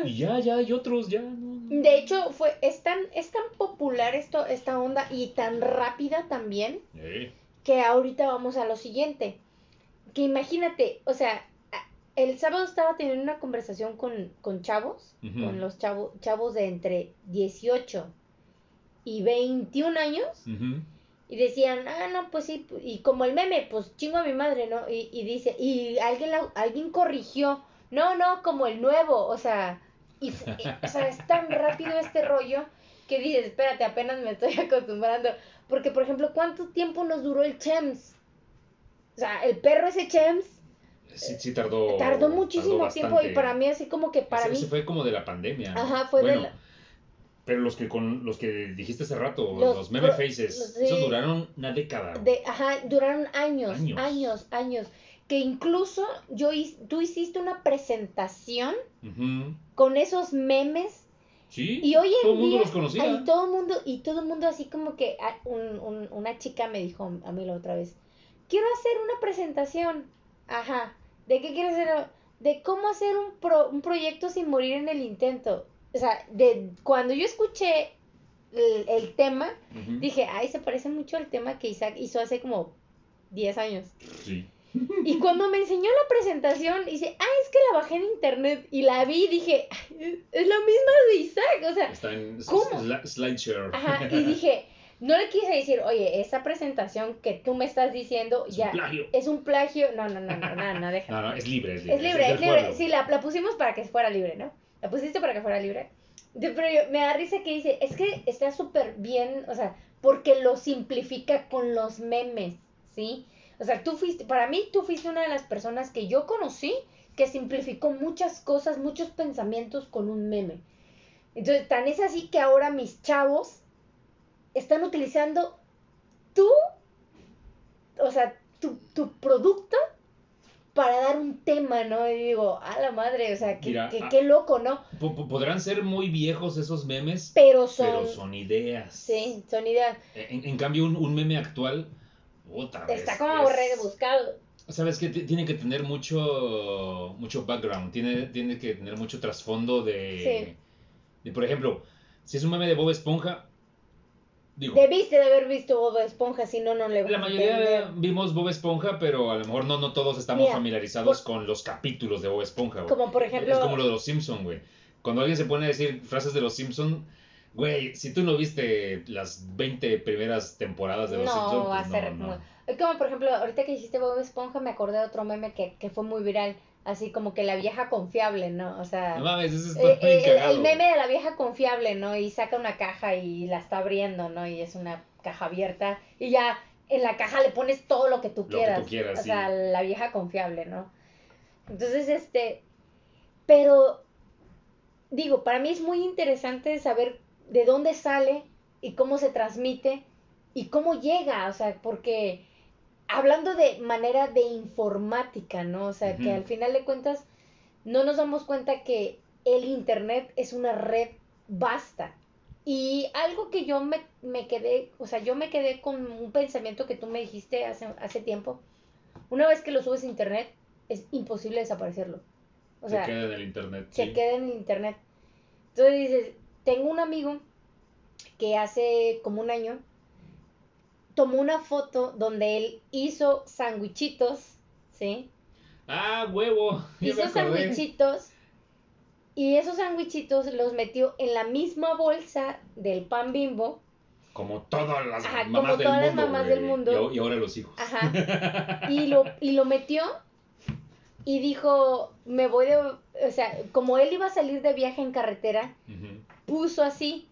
Y ya, ya hay otros, ya. no, no. De hecho, fue, es tan, es tan popular esto, esta onda y tan rápida también Eh, que ahorita vamos a lo siguiente. Que imagínate, o sea, el sábado estaba teniendo una conversación con, con chavos, con los chavos, chavos de entre 18 y 21 años. ujú. Y decían, ah, no, pues sí, y como el meme, pues chingo a mi madre, ¿no? Y, y dice, y alguien, la- alguien corrigió, no, no, como el nuevo, o sea, y, y- o sea, es tan rápido este rollo que dices, espérate, apenas me estoy acostumbrando. Porque, por ejemplo, ¿cuánto tiempo nos duró el Chems? O sea, el perro ese Chems Sí, sí tardó. tardó muchísimo tiempo y para mí así como que para ese, mí... ese fue como de la pandemia. Ajá, fue de la- Pero los que con los que dijiste hace rato, Los los, meme faces, los- esos duraron una década. De, ajá, duraron años, Años. años, años, Que incluso yo tú hiciste una presentación con esos memes Sí. y hoy en todo el mundo los conocía. y todo el mundo y todo el mundo así como que ah, un- un- una chica me dijo a mí la otra vez quiero hacer una presentación ajá de qué quieres hacer de cómo hacer un pro- un proyecto sin morir en el intento o sea de cuando yo escuché el, el tema dije ay se parece mucho al tema que Isaac hizo hace como 10 años Sí. y cuando me enseñó la presentación, dice, ah, es que la bajé en internet y la vi y dije, "Ay, es la misma de Isaac, o sea, Está en ¿Cómo? sli- SlideShare. ajá, y dije, no le quise decir, oye, esa presentación que tú me estás diciendo Es ya un plagio. es un plagio. No, no, no, no, no, no, deja. No, no, es libre, es libre. Es libre, es libre. Sí, la, la pusimos para que fuera libre, ¿no? La pusiste para que fuera libre. Pero me da risa que dice, es que está súper bien, o sea, porque lo simplifica con los memes, ¿sí? O sea, tú fuiste, para mí tú fuiste una de las personas que yo conocí que simplificó muchas cosas, muchos pensamientos con un meme. Entonces, tan es así que ahora mis chavos están utilizando tú, o sea, tu, tu producto para dar un tema, ¿no? Y digo, a la madre, o sea, qué, Mira, qué- ah- qué loco, ¿no? Po- po- Podrán ser muy viejos esos memes, Pero son, pero son ideas. sí, son ideas. En, en cambio, un, un meme actual, puta, Está es- como es- rebuscado. Sabes que tiene que tener mucho mucho background, tiene, tiene que tener mucho trasfondo de, de, por ejemplo, si es un meme de Bob Esponja, digo, Debiste de haber visto Bob Esponja, si no, no le la mayoría entender. vimos Bob Esponja, pero a lo mejor no, no todos estamos Mira, familiarizados por- con los capítulos de Bob Esponja. güey. Como por ejemplo, Es como lo de los Simpson, güey. Cuando alguien se pone a decir frases de los Simpson, güey, si tú no viste las 20 primeras temporadas de los no Simpson, va a pues ser no, muy- como por ejemplo, ahorita que hiciste Bob Esponja, me acordé de otro meme que, que fue muy viral, así como que la vieja confiable, ¿no? O sea, No mames, eso está Eh, eh, el, meme de la vieja confiable, ¿no? Y saca una caja y la está abriendo, ¿no? Y es una caja abierta. Y ya en la caja le pones todo lo que tú Lo que quieras. tú quieras, o sí. sea, la vieja confiable, ¿no? Entonces, este. Pero, digo, para mí es muy interesante saber de dónde sale y cómo se transmite y cómo llega, o sea, porque hablando de manera de informática, ¿no? O sea, que al final de cuentas no nos damos cuenta que el Internet es una red vasta. Y algo que yo me, me quedé, o sea, yo me quedé con un pensamiento que tú me dijiste hace, hace tiempo. Una vez que lo subes a Internet, es imposible desaparecerlo. O sea, se queda en el internet. se sí. queda en el internet. Entonces dices, tengo un amigo que hace como un año tomó una foto donde él hizo sandwichitos, ¿sí? Ah, huevo. Hizo sandwichitos y esos sandwichitos los metió en la misma bolsa del pan bimbo. Como todas las Ajá, mamás como del todas las mundo. mamás del mundo. Y, ahora los hijos. Ajá. Y lo, y lo metió y dijo, me voy de... O sea, como él iba a salir de viaje en carretera, puso así,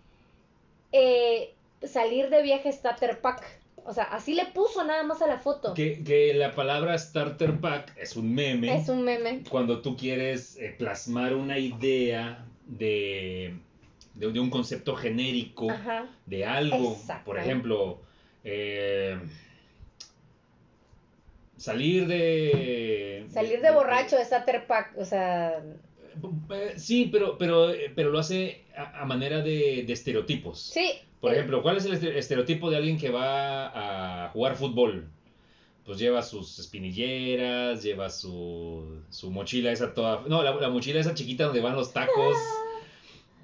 eh, salir de viaje starter pack. O sea, así le puso nada más a la foto. que, que la palabra starter pack es un meme. Es un meme. Cuando tú quieres eh, plasmar una idea de, de, de un concepto genérico Ajá. de algo. Exacto. Por ejemplo, eh, salir de... Salir de borracho starter pack, o sea, Eh, Sí, pero, pero, eh, pero lo hace a, a manera de, de estereotipos. sí. Por ejemplo, ¿cuál es el este- estereotipo de alguien que va a jugar fútbol? Pues lleva sus espinilleras, lleva su, su mochila esa toda... No, la, la mochila esa chiquita donde van los tacos.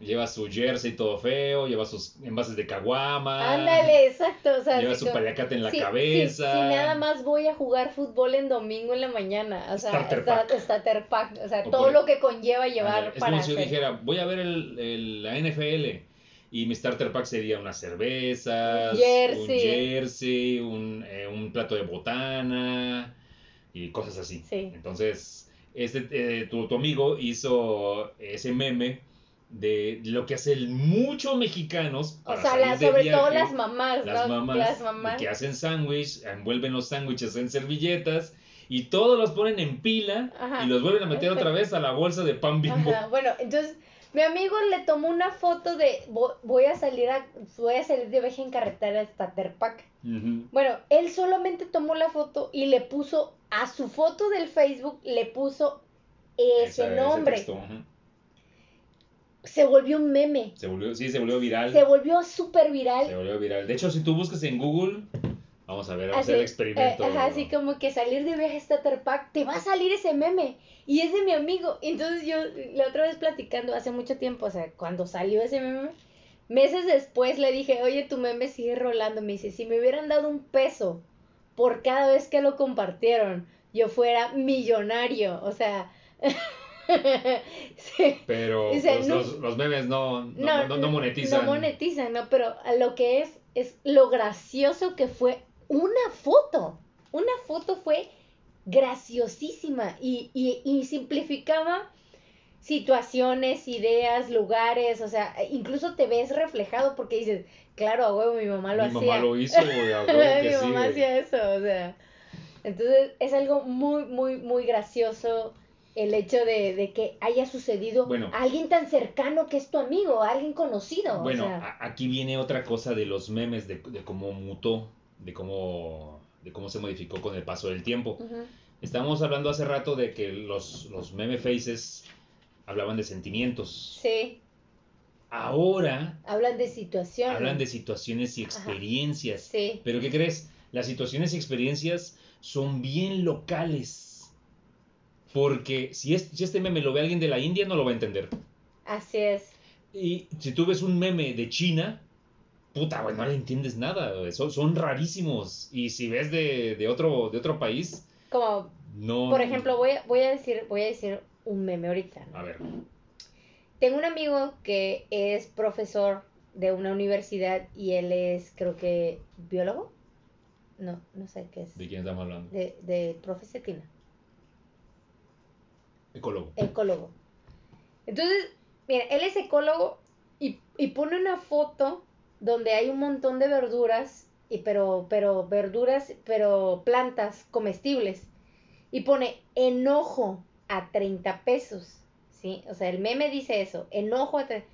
Lleva su jersey todo feo, lleva sus envases de caguama. Ándale, exacto. O sea, Lleva su paliacate en la sí, cabeza. sí, nada más voy a jugar fútbol en domingo en la mañana. O sea, Starter sta- pack. starter pack. O sea, O todo lo que conlleva llevar Ándale, Es para como si yo dijera, voy a ver el, el- la NFL y mi starter pack sería unas cervezas, Jersey. un jersey, un, eh, un plato de botana y cosas así. Sí. Entonces, este, eh, tu, tu amigo hizo ese meme de lo que hacen muchos mexicanos O para sea, salir la- de sobre todo viaje. las mamás, Las ¿no? mamás, Las mamás. que hacen sándwich, envuelven los sándwiches en servilletas y todos los ponen en pila Ajá. y los vuelven a meter otra vez a la bolsa de pan bimbo. Ajá, bueno, entonces mi amigo le tomó una foto de vo- voy a salir a voy a salir de viaje en carretera starter pack. Ujú. Bueno, él solamente tomó la foto y le puso a su foto del Facebook le puso ese Esa- nombre. texto. Se volvió un meme. Se volvió, sí, se volvió viral. Se volvió súper Se viral. volvió viral. De hecho, si tú buscas en Google, vamos a ver, vamos a hacer el experimento. eh, ajá, así como que salir de viaje starter pack, te va a salir ese meme. Y es de mi amigo. Entonces yo la otra vez platicando hace mucho tiempo, o sea, cuando salió ese meme, meses después le dije, oye, tu meme sigue rolando. Me dice, si me hubieran dado un peso por cada vez que lo compartieron, yo fuera millonario. O sea, Sí. Pero O sea, pues, no- los, los memes no, no, no- no monetizan. No monetizan, ¿no? Pero a lo que es, es lo gracioso que fue una foto. Una foto fue graciosísima y, y, y simplificaba situaciones, ideas, lugares, o sea, incluso te ves reflejado porque dices, claro, a huevo, mi mamá lo Mi hacía. mamá lo hizo, güey, a huevo mi que sí, mamá güey. hacía eso, o sea. Entonces es algo muy, muy, muy gracioso el hecho de, de que haya sucedido Bueno. a alguien tan cercano que es tu amigo, a alguien conocido. Bueno, o sea, a- aquí viene otra cosa de los memes, de, de cómo mutó, de cómo, de cómo se modificó con el paso del tiempo. ujú, Estábamos hablando hace rato de que los, los meme faces hablaban de sentimientos. sí, Ahora hablan de situaciones. hablan de situaciones y experiencias. Sí, Pero ¿qué crees? Las situaciones y experiencias son bien locales. Porque si, es, si este meme lo ve alguien de la India, no lo va a entender. así es. Y si tú ves un meme de China, puta, güey, no le entiendes nada. güey. Son, son rarísimos. Y si ves de, de otro, de otro país, Como, no. por ejemplo, voy a, voy a decir, voy a decir un meme ahorita. ¿no? A ver, Tengo un amigo que es profesor de una universidad y él es, creo que, biólogo. No, no sé qué es. ¿de quién estamos hablando? De, de profe Cetina. Ecólogo. ecólogo. Entonces, mira, él es ecólogo y, y pone una foto donde hay un montón de verduras, y pero, pero verduras, pero plantas comestibles. Y pone enojo a 30 pesos. ¿Sí? O sea, el meme dice eso, enojo a 30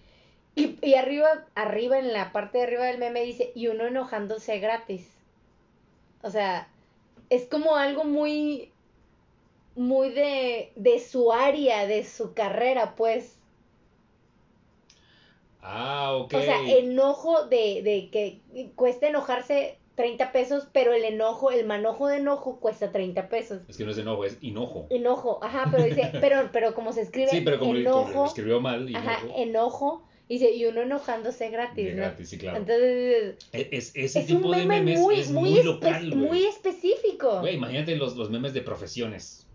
y, y arriba, arriba, en la parte de arriba del meme dice, y uno enojándose gratis. O sea, es como algo muy, muy de, de su área, de su carrera, pues. Ah, ok. O sea, enojo de, de que cuesta enojarse 30 pesos, pero el enojo, el manojo de enojo cuesta 30 pesos. Es que no es enojo, es hinojo. Enojo, ajá, pero dice, pero, pero como se escribe Sí, pero como, como lo enojo, escribió mal, hinojo. ajá, enojo, dice, y uno enojándose gratis, de ¿no? gratis, sí, claro. Entonces, Es, es- ese es un tipo de meme memes muy, es muy, muy, espe- local, güey. muy específico. Güey, imagínate los, los memes de profesiones.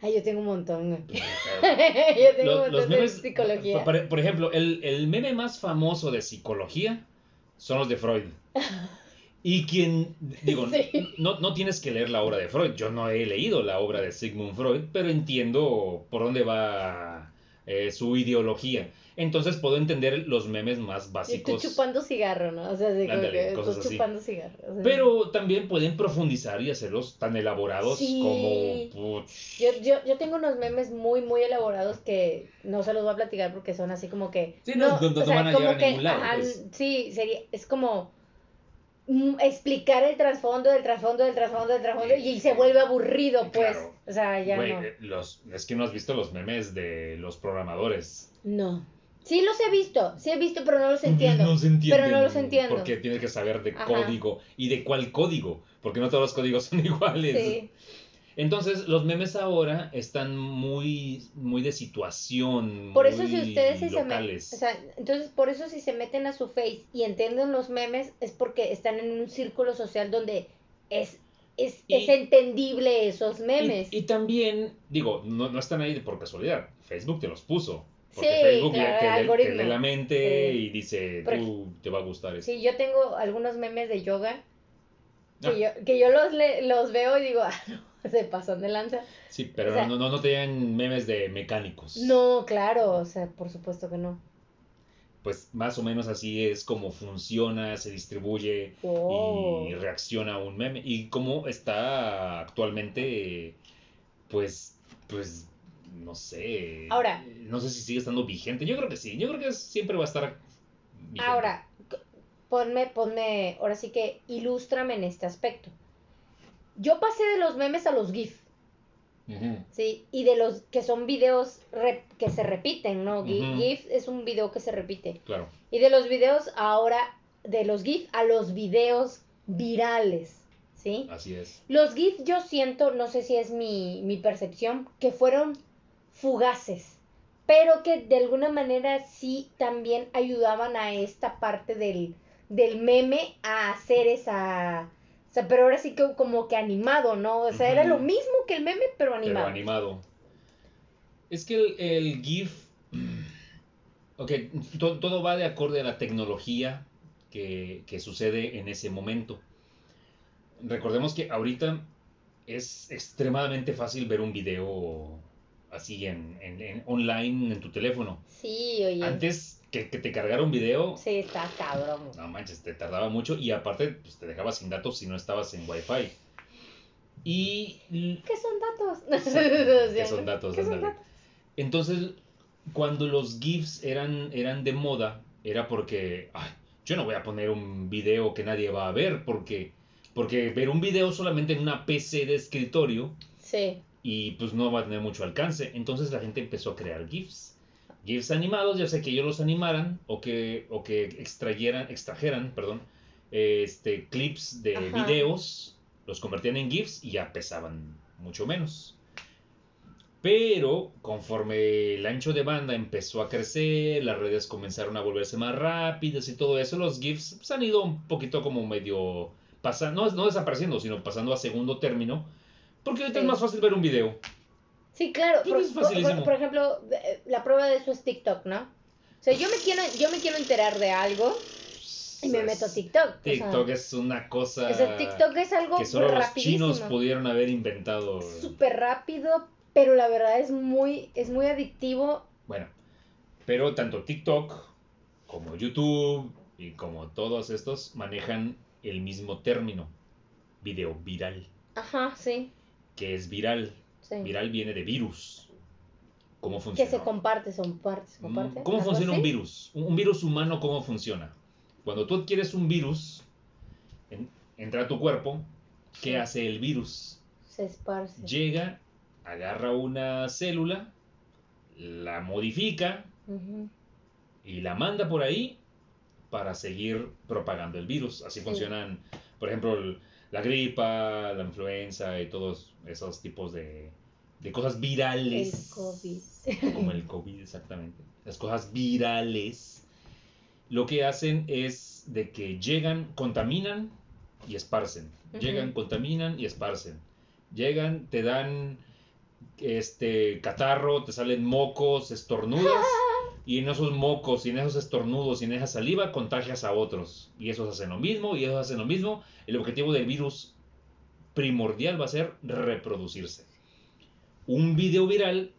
Ay, yo tengo un montón. Los, yo tengo un montón los memes, de psicología. Por, por ejemplo, el, el meme más famoso de psicología son los de Freud. Y quien, digo, Sí. no, no tienes que leer la obra de Freud. Yo no he leído la obra de Sigmund Freud, pero entiendo por dónde va eh, su ideología. Entonces puedo entender los memes más Estoy básicos. chupando cigarro, ¿no? O sea, así como Ándale, que estoy chupando cigarro. o sea. Pero también pueden profundizar y hacerlos tan elaborados Sí. como... Yo, yo, yo tengo unos memes muy, muy elaborados que no se los voy a platicar porque son así como que... Sí, no, no- no o sea, van a que, ningún lado, ajá, pues. Sí, sería, es como mm, explicar el trasfondo del trasfondo del trasfondo del trasfondo y se vuelve aburrido, pues. Claro. O sea, ya Güey, no. los, es que no has visto los memes de los programadores. No. Sí los he visto, sí he visto, pero no los entiendo. No se entienden. Pero no los entiendo. Porque tienes que saber de Ajá. código y de cuál código, porque no todos los códigos son iguales. Sí. Entonces, los memes ahora están muy, muy de situación, Por eso muy si ustedes si se meten, locales. o sea, entonces por eso si se meten a su face y entienden los memes es porque están en un círculo social donde es es, Y- es entendible esos memes. Y, y también, digo, no, no están ahí por casualidad. Facebook te los puso. Porque Sí, Facebook claro, te, te lee la mente Sí. y dice, tú te va a gustar eso. Sí, yo tengo algunos memes de yoga que Ah. yo que yo los le- los veo y digo, ah, no, se pasan de lanza. Sí, pero O sea- no, no, no te llegan memes de mecánicos. No, claro, o sea, por supuesto que no. Pues más o menos así es como funciona, se distribuye Oh. y reacciona un meme. Y cómo está actualmente, pues, pues, no sé. Ahora. No sé si sigue estando vigente. Yo creo que sí. Yo creo que siempre va a estar vigente. Ahora, ponme, ponme, ahora sí que ilústrame en este aspecto. Yo pasé de los memes a los GIF. ¿sí? Y de los que son videos que se repiten, ¿no? Gi- Ujú. GIF es un video que se repite. Claro. Y de los videos ahora, de los GIF a los videos virales, ¿sí? Así es. Los GIF yo siento, no sé si es mi, mi percepción, que fueron fugaces, pero que de alguna manera sí también ayudaban a esta parte del, del meme a hacer esa... O sea, pero ahora sí que como que animado, ¿no? O sea, era lo mismo que el meme, pero Pero animado. animado. Es que el, el GIF. Ok, to- todo va de acorde a la tecnología que, que sucede en ese momento. Recordemos que ahorita es extremadamente fácil ver un video así en, en- en- online en tu teléfono. Sí, oye. Antes que, que te cargara un video, Sí, está cabrón. no manches, te tardaba mucho y aparte pues, te dejaba sin datos si no estabas en Wi-Fi. Y ¿Qué son datos? ¿Qué son datos? ¿Qué son datos? Entonces, cuando los GIFs eran, eran de moda, era porque, ay, yo no voy a poner un video que nadie va a ver, porque, porque ver un video solamente en una PC de escritorio Sí. Y pues no va a tener mucho alcance. Entonces la gente empezó a crear GIFs. GIFs animados, ya sea que ellos los animaran o que, o que extrayeran, extrajeran, perdón, este, clips de Ajá. videos, los convertían en GIFs y ya pesaban mucho menos. Pero conforme el ancho de banda empezó a crecer, las redes comenzaron a volverse más rápidas y todo eso, los GIFs pues, han ido un poquito como medio pasando, no, no desapareciendo, sino pasando a segundo término. Porque ahorita Sí. es más fácil ver un video. Sí, claro. Por, es por- facilísimo. por- por ejemplo, eh, la prueba de eso es TikTok, ¿no? O sea, yo me quiero, yo me quiero enterar de algo y me meto a TikTok. o sea, TikTok es una cosa o sea, TikTok es algo que solo los chinos pudieron haber inventado. Súper rápido, pero la verdad es muy, es muy adictivo. Bueno, pero tanto TikTok como YouTube y como todos estos manejan el mismo término, video viral, Ajá, sí. Que es viral. sí. Viral viene de virus. ¿Cómo Que funciona? se comparte, son partes, se comparte. Mm, ¿Cómo funciona un virus? Un un virus humano, ¿cómo funciona? Cuando tú adquieres un virus, en- entra a tu cuerpo, ¿qué Sí. hace el virus? Se esparce. Llega, agarra una célula, la modifica y la manda por ahí para seguir propagando el virus. Así Sí. funcionan, por ejemplo, el- la gripa, la influenza y todos esos tipos de, de cosas El virales. COVID. Como el COVID, exactamente. Las cosas virales. Lo que hacen es de que llegan, contaminan y esparcen. Llegan, contaminan y esparcen. Llegan, te dan este catarro, te salen mocos, estornudas. Y en esos mocos, y en esos estornudos, y en esa saliva, contagias a otros. Y esos hacen lo mismo, y esos hacen lo mismo. El objetivo del virus primordial va a ser reproducirse. Un video viral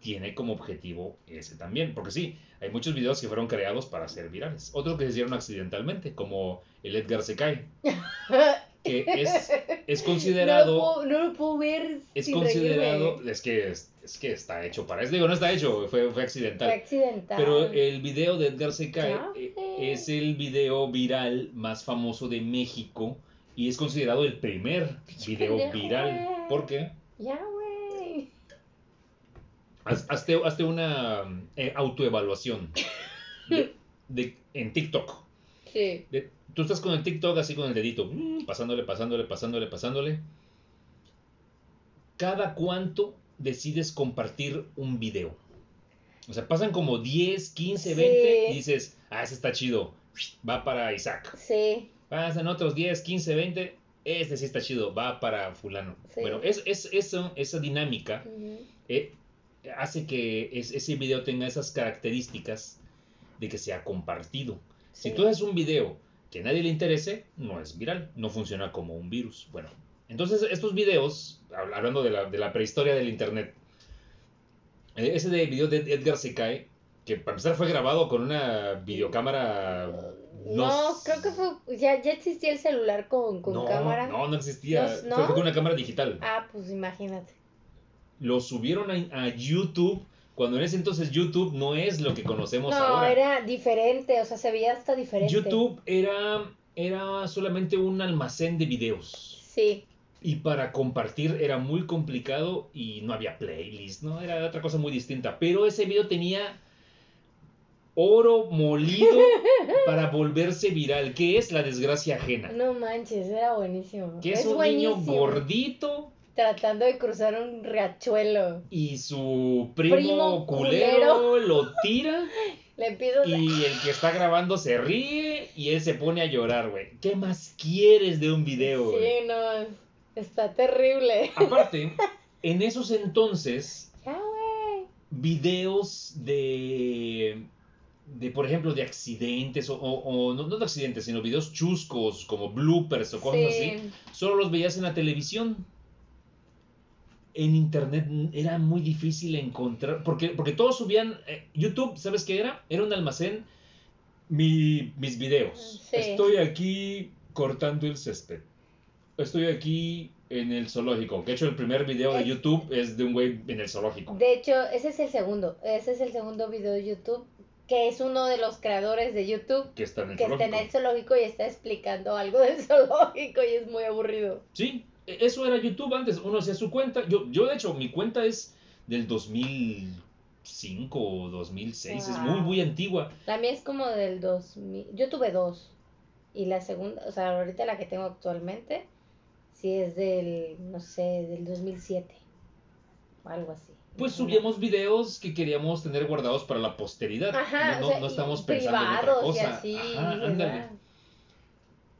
tiene como objetivo ese también. Porque sí, hay muchos videos que fueron creados para ser virales. Otros que se hicieron accidentalmente, como el Edgar se cae. Que es, es No considerado... lo, puedo, no lo puedo ver. Es sin considerado, reírme. es que, es, es que está hecho para eso. Digo, no está hecho, fue, fue accidental. Fue accidental. Pero el video de Edgar se cae eh, es el video viral más famoso de México y es considerado el primer video pendejo, viral. ¿Por qué? Ya, güey. Haz- Hazte, hazte una eh, autoevaluación de, de- en TikTok. Sí. De- tú estás con el TikTok así con el dedito, mm, pasándole, pasándole, pasándole, pasándole. ¿Cada cuánto decides compartir un video? O sea, pasan como 10, 15, Sí. 20 y dices, ah, ese está chido, va para Isaac. Sí. Pasan otros 10, 15, 20, este sí está chido, va para fulano. Sí. Bueno, es, es, eso, esa dinámica eh, hace que es- ese video tenga esas características de que sea compartido. Si tú haces un video que a nadie le interese, no es viral, no funciona como un virus. Bueno, entonces estos videos, hab- hablando de la, de la prehistoria del Internet, eh, ese de video de Edgar se cae, que para empezar fue grabado con una videocámara... No, creo que fue. Ya, ya existía el celular con, con no, cámara. No, no existía. No, Fue ¿no? con una cámara digital. Ah, pues imagínate. Lo subieron a, a YouTube, cuando en ese entonces YouTube no es lo que conocemos No, ahora. era diferente, o sea, se veía hasta diferente. YouTube era, era solamente un almacén de videos. Sí. Y para compartir era muy complicado y no había playlist, ¿no? Era otra cosa muy distinta. Pero ese video tenía oro molido para volverse viral, que es la desgracia ajena. No manches, era buenísimo. Que es, un niño gordito Tratando de cruzar un riachuelo. y su primo, Primo culero, culero. lo tira Le a... y el que está grabando se ríe y él se pone a llorar, güey. ¿Qué más quieres de un video? Sí, no, está terrible. Aparte, en esos entonces Ya, videos de, de por ejemplo, de accidentes, o, o- o no, no de accidentes, sino videos chuscos, como bloopers o cosas Sí. así, solo los veías en la televisión. En internet era muy difícil encontrar, porque, porque todos subían, eh, YouTube, ¿sabes qué era? Era un almacén, mi- mis videos. Sí. Estoy aquí cortando el césped. Estoy aquí en el zoológico. Que de hecho el primer video de YouTube es de un güey en el zoológico. De hecho, ese es el segundo. Ese es el segundo video de YouTube, que es uno de los creadores de YouTube, Que está en el que está en el zoológico y está explicando algo del zoológico y es muy aburrido. Sí, eso era YouTube antes. Uno hacía su cuenta. Yo, yo de hecho, mi cuenta es del 2005 o 2006. Es muy, muy antigua. La mía es como del 2000. Yo tuve dos. Y la segunda, o sea, ahorita la que tengo actualmente, sí es del, no sé, del 2007. O algo así. Pues subíamos videos que queríamos tener guardados para la posteridad. Ajá, no, o sea, no estamos pensando en otra y cosa. así, Ajá, ándale.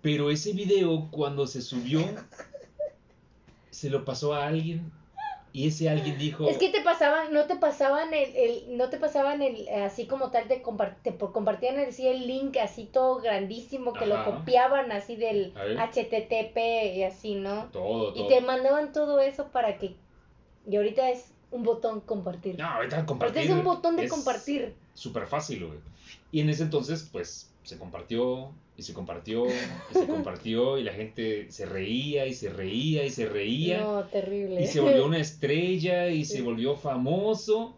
Pero ese video, cuando se subió, se lo pasó a alguien. Y ese alguien dijo. Es que te pasaban, no te pasaban el, el no te pasaban el, así como tal, te, compar- te por- compartían el, sí, el link así todo grandísimo, que lo copiaban así del. HTTP y así, ¿no? Todo, Y todo. te mandaban todo eso para que, y ahorita es un botón compartir. No, ahorita compartir. es un botón de es compartir. Súper fácil, güey. Y en ese entonces, pues, se compartió, y se compartió, y se compartió, y la gente se reía, y se reía, y se reía. No, terrible. Y se volvió una estrella, y se volvió famoso.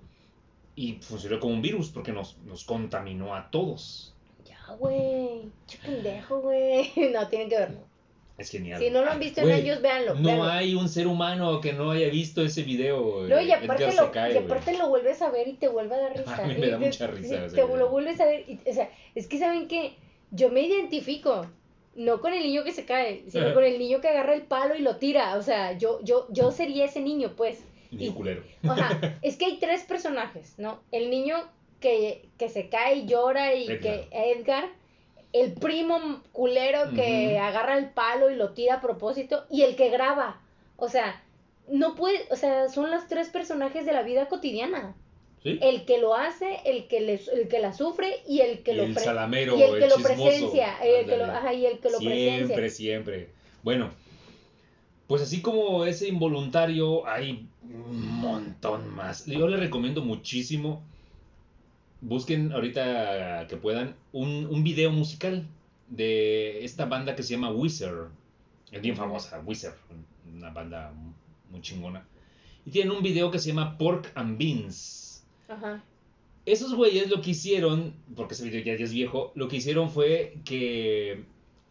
Y funcionó como un virus, porque nos, nos contaminó a todos. Ya, güey. Che pendejo, güey. No, tienen que verlo. Es genial. Si no lo han visto en años, véanlo. No véanlo. hay un ser humano que no haya visto ese video. No, y aparte, lo, se cae, y aparte lo vuelves a ver y te vuelve a dar risa. A mí me Y da te- mucha risa Te video. lo vuelves a ver. y- o sea, es que saben que yo me identifico. No con el niño que se cae, sino Ajá. con el niño que agarra el palo y lo tira. O sea, yo, yo, yo sería ese niño, pues. Bien y- culero. Ajá, es que hay tres personajes, ¿no? El niño que, que se cae y llora y Edgar. que Edgar, el primo culero que agarra el palo y lo tira a propósito y el que graba. O sea, no puede, o sea, son los tres personajes de la vida cotidiana. ¿Sí? El que lo hace, el que le, el que la sufre y el que Y lo el pre- salamero, y el que el lo presencia, el que lo, Ándale. ajá, y el que lo siempre, presencia. siempre. Bueno, pues así como ese involuntario, hay un montón más. Yo le recomiendo muchísimo. Busquen ahorita que puedan un, un video musical de esta banda que se llama Wizard. Es bien famosa, Wizard, una banda muy chingona. Y tienen un video que se llama Pork and Beans. Ajá. Esos güeyes lo que hicieron, porque ese video ya, ya es viejo, lo que hicieron fue que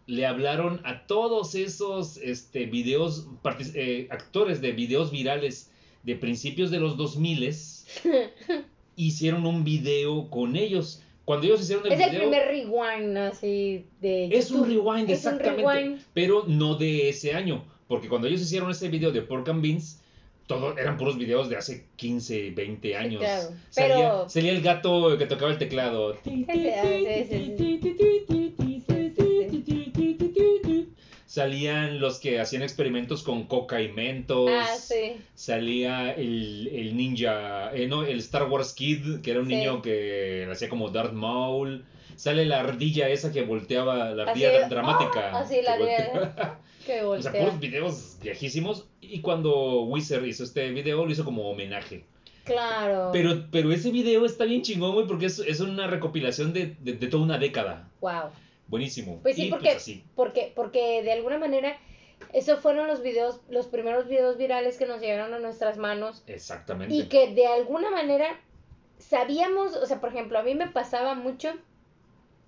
le hablaron a todos esos este, videos, eh, actores de videos virales de principios de los 2000 hicieron un video con ellos. Cuando ellos hicieron el Es el video, primer rewind así de es un rewind, Es un exactamente, rewind. pero no de ese año, porque cuando ellos hicieron ese video de Pork and Beans, todo, eran puros videos de hace 15, 20 años. claro, Salía, pero- salía el gato que tocaba el teclado. Salían los que hacían experimentos con coca y mentos. Ah, sí. Salía el, el ninja, eh, no, el Star Wars Kid, que era un Sí. niño que hacía como Darth Maul. Sale la ardilla esa que volteaba, la Así, ardilla dramática. Así, la ardilla. volteaba. Que O sea, voltea. puros videos viejísimos. Y cuando Wizard hizo este video, lo hizo como homenaje. Claro. Pero, pero ese video está bien chingón, güey, porque es, es una recopilación de, de- de toda una década. Wow. Buenísimo. Pues sí, y porque, pues así. porque, porque de alguna manera, esos fueron los videos, los primeros videos virales que nos llegaron a nuestras manos Exactamente. y que de alguna manera sabíamos, o sea, por ejemplo, a mí me pasaba mucho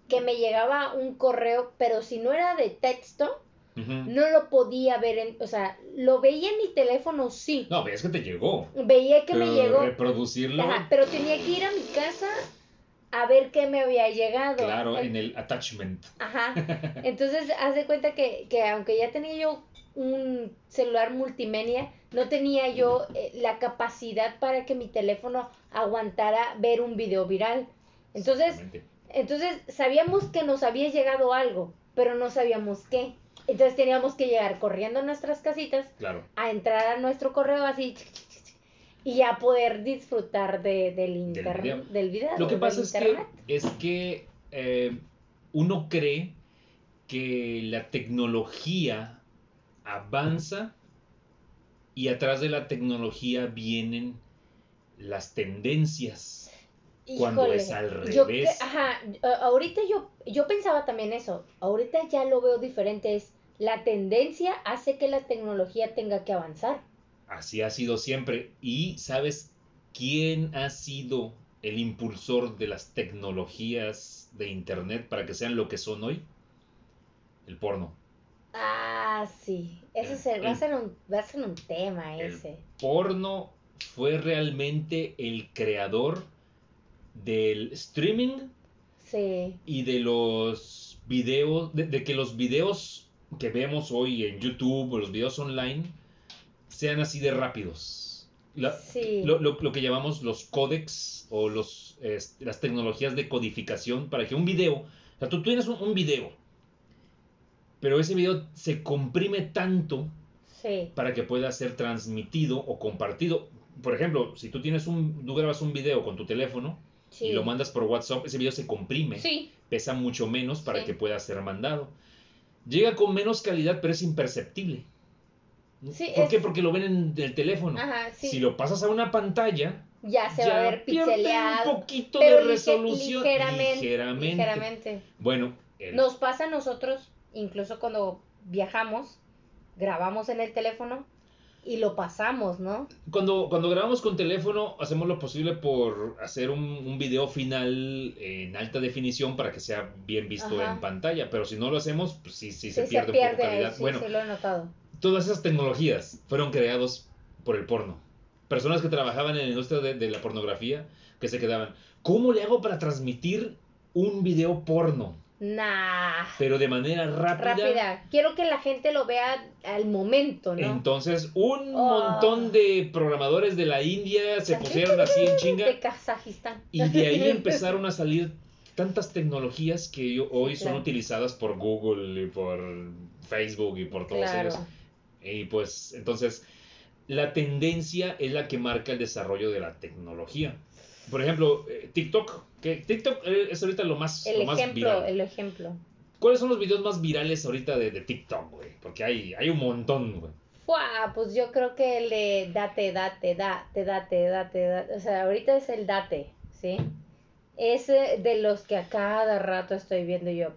que me llegaba un correo, pero si no era de texto, no lo podía ver, en, o sea, lo veía en mi teléfono, sí. No, es que te llegó. Veía que me llegó, Reproducirlo, Ajá, pero tenía que ir a mi casa a ver qué me había llegado. claro, En- en el attachment. Ajá. Entonces, haz de cuenta que, que aunque ya tenía yo un celular multimedia, no tenía yo eh, la capacidad para que mi teléfono aguantara ver un video viral. Entonces, entonces sabíamos que nos había llegado algo, pero no sabíamos qué. Entonces teníamos que llegar corriendo a nuestras casitas Claro. a entrar a nuestro correo así Y ya poder disfrutar de, del internet, video. del video. Lo que del pasa es que, es que eh, uno cree que la tecnología avanza y atrás de la tecnología vienen las tendencias. cuando es al revés. ajá, ahorita yo, yo pensaba también eso. Ahorita ya lo veo diferente. Es la tendencia hace que la tecnología tenga que avanzar. Así ha sido siempre. ¿Y sabes quién ha sido el impulsor de las tecnologías de Internet para que sean lo que son hoy? El porno. Ah, sí. Ese El- es el- va, a el- ser un, va a ser un tema el ese. porno fue realmente el creador del streaming Sí. y de los videos, de, de que los videos que vemos hoy en YouTube o los videos online sean así de rápidos. La- Sí. lo, lo- lo que llamamos los códex o los, las tecnologías de codificación para que un video, o sea, tú tienes un, un video, pero ese video se comprime tanto Sí. para que pueda ser transmitido o compartido. Por ejemplo, si tú tienes un, tú grabas un video con tu teléfono Sí. y lo mandas por WhatsApp, ese video se comprime, Sí. pesa mucho menos para que pueda ser mandado. Llega con menos calidad, pero es imperceptible. Sí, ¿Por es- qué? Porque lo ven en el teléfono. Ajá, sí. Si lo pasas a una pantalla, ya se ya va a ver pierde pixeleado. un poquito pero de resolución. ligeramente, ligeramente. ligeramente. Bueno, el- Nos pasa a nosotros, incluso cuando viajamos, grabamos en el teléfono y lo pasamos, ¿no? cuando, cuando grabamos con teléfono, hacemos lo posible por hacer un, un video final en alta definición para que sea bien visto Ajá. en pantalla. Pero si no lo hacemos, pues sí, sí, se Sí, pierde, un poco calidad. sí, bueno, sí lo he notado. Todas esas tecnologías fueron creados por el porno. Personas que trabajaban en la industria de, de la pornografía que se quedaban, ¿cómo le hago para transmitir un video porno? Nah. Pero de manera rápida. Rápida. Quiero que la gente lo vea al momento, ¿no? Entonces, un Oh. montón de programadores de la India se pusieron así en chinga De Kazajistán. y de ahí empezaron a salir tantas tecnologías que hoy son claro. utilizadas por Google y por Facebook y por todos Claro. ellos. Y pues, entonces, la tendencia es la que marca el desarrollo de la tecnología. Por ejemplo, eh, TikTok, que TikTok eh, es ahorita lo más, El lo más ejemplo, viral. el ejemplo. ¿Cuáles son los videos más virales ahorita de, de TikTok, güey? Porque hay, hay un montón, güey. Pues yo creo que el de date, date, date, date, date, date. O sea, ahorita es el date, ¿sí? Es de los que a cada rato estoy viendo yo.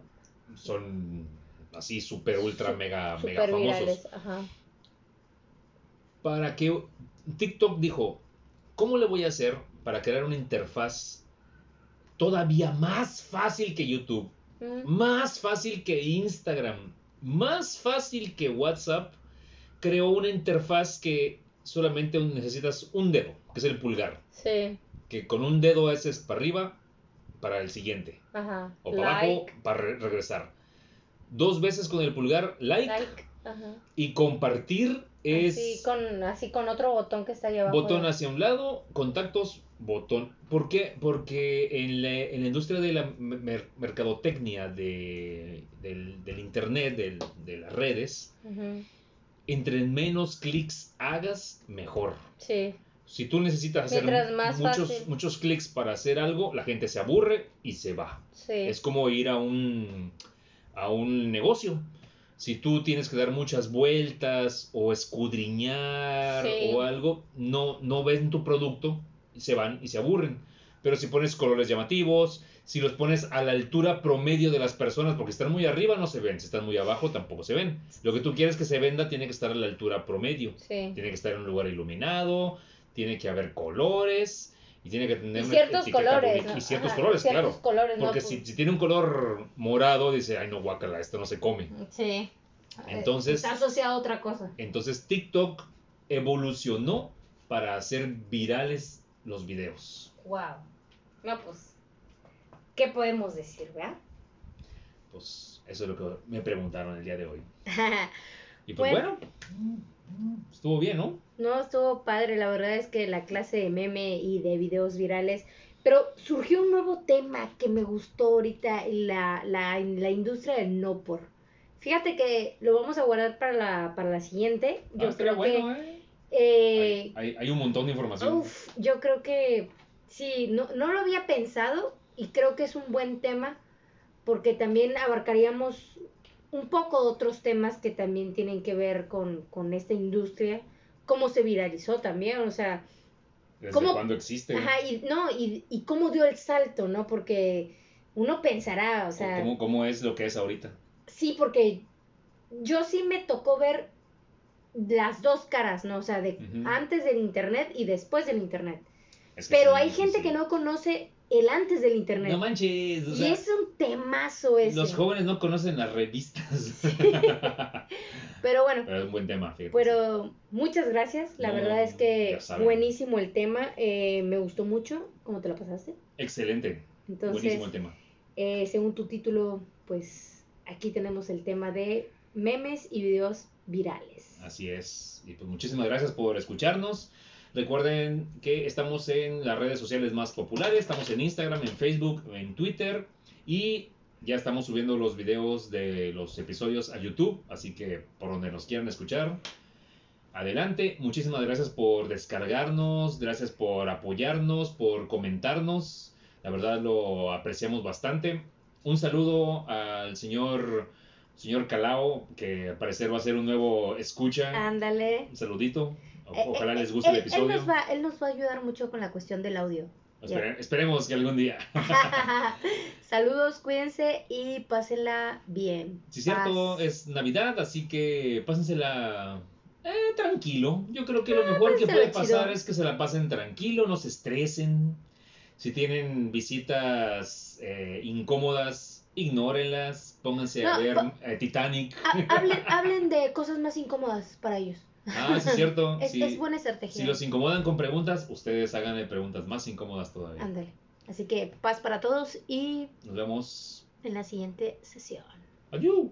Son así súper, ultra, mega, mega Super famosos. virales. Ajá. Para que TikTok dijo, ¿cómo le voy a hacer para crear una interfaz todavía más fácil que YouTube? Mm, más fácil que Instagram, más fácil que WhatsApp, creó una interfaz que solamente necesitas un dedo, que es el pulgar, Sí, que con un dedo haces para arriba, para el siguiente, ajá. o para abajo, para re- regresar. Dos veces con el pulgar, like, like, ajá. y compartir es Así con, así con otro botón que está abajo. botón hacia un lado, contactos, botón. ¿Por qué? Porque en la, en la industria de la mer- mercadotecnia de, del, del internet, del- de las redes, entre menos clics hagas, mejor. Sí, Si tú necesitas hacer más muchos, fácil. muchos clics para hacer algo, la gente se aburre y se va. sí. Es como ir a un, a un negocio. Si tú tienes que dar muchas vueltas o escudriñar Sí. o algo, no, no ven tu producto, y se van y se aburren. Pero si pones colores llamativos, si los pones a la altura promedio de las personas, porque están muy arriba no se ven, si están muy abajo tampoco se ven. Lo que tú quieres que se venda tiene que estar a la altura promedio. Sí. Tiene que estar en un lugar iluminado, tiene que haber colores y tiene que tener Y ciertos colores. Y ciertos Ajá, colores, ciertos claro. colores, ¿no? Porque Pues, si, si tiene un color morado, dice, ay no, guacala, esto no se come. Sí. Entonces- Está asociado a otra cosa. Entonces TikTok evolucionó para hacer virales los videos. Wow. No, pues. ¿Qué podemos decir, verdad? Pues eso es lo que me preguntaron el día de hoy. Y pues Bueno. bueno, estuvo bien, ¿no? No, estuvo padre. La verdad es que la clase de meme y de videos virales. Pero surgió un nuevo tema que me gustó ahorita en la, la, la industria del no por. Fíjate que lo vamos a guardar para la, para la siguiente. Yo Ah, creo estaría que bueno, ¿eh? eh. Hay, hay un montón de información. Uf, yo creo que sí, no, no lo había pensado y creo que es un buen tema porque también abarcaríamos un poco otros temas que también tienen que ver con, con esta industria, cómo se viralizó también, o sea, ¿Desde ¿cómo- cuándo existe? ajá, y, no, y, y cómo dio el salto, ¿no? Porque uno pensará, o sea, ¿Cómo, ¿Cómo es lo que es ahorita? sí, porque yo sí me tocó ver las dos caras, ¿no? O sea, de Ujú. antes del internet y después del internet. Es que Pero sí, hay gente sí. que no conoce el antes del internet. No manches, o y sea, es un temazo ese. los jóvenes no conocen las revistas. Pero bueno, Pero es un buen tema, fíjate. pero muchas gracias. La No, verdad es que buenísimo el tema. eh, me gustó mucho. ¿Cómo te lo pasaste? Excelente. Entonces, Buenísimo el tema. eh, según tu título, pues aquí tenemos el tema de memes y videos virales. Así es. Y pues muchísimas gracias por escucharnos. Recuerden que estamos en las redes sociales más populares. Estamos en Instagram, en Facebook, en Twitter. Y ya estamos subiendo los videos de los episodios a YouTube. Así que por donde nos quieran escuchar, adelante. Muchísimas gracias por descargarnos. Gracias por apoyarnos, por comentarnos. La verdad lo apreciamos bastante. Un saludo al señor, señor Calao, que al parecer va a ser un nuevo escucha. Ándale. Un saludito. Eh, Ojalá eh, les guste el episodio. Él nos, va, él nos va a ayudar mucho con la cuestión del audio. Espere- esperemos que algún día. Saludos, cuídense y pásenla bien. Si cierto, Paz. es Navidad, así que pásensela eh, tranquilo. Yo creo que lo mejor que puede chido. pasar es que se la pasen tranquilo, no se estresen. Si tienen visitas eh, incómodas, ignórenlas. Pónganse a No, ver pa- eh, Titanic. Ha- hablen, hablen de cosas más incómodas para ellos. Ah, sí, es cierto. Es, si, es buena estrategia. si los incomodan con preguntas, ustedes háganle preguntas más incómodas todavía. Ándale. Así que paz para todos y Nos vemos. en la siguiente sesión. Adiós.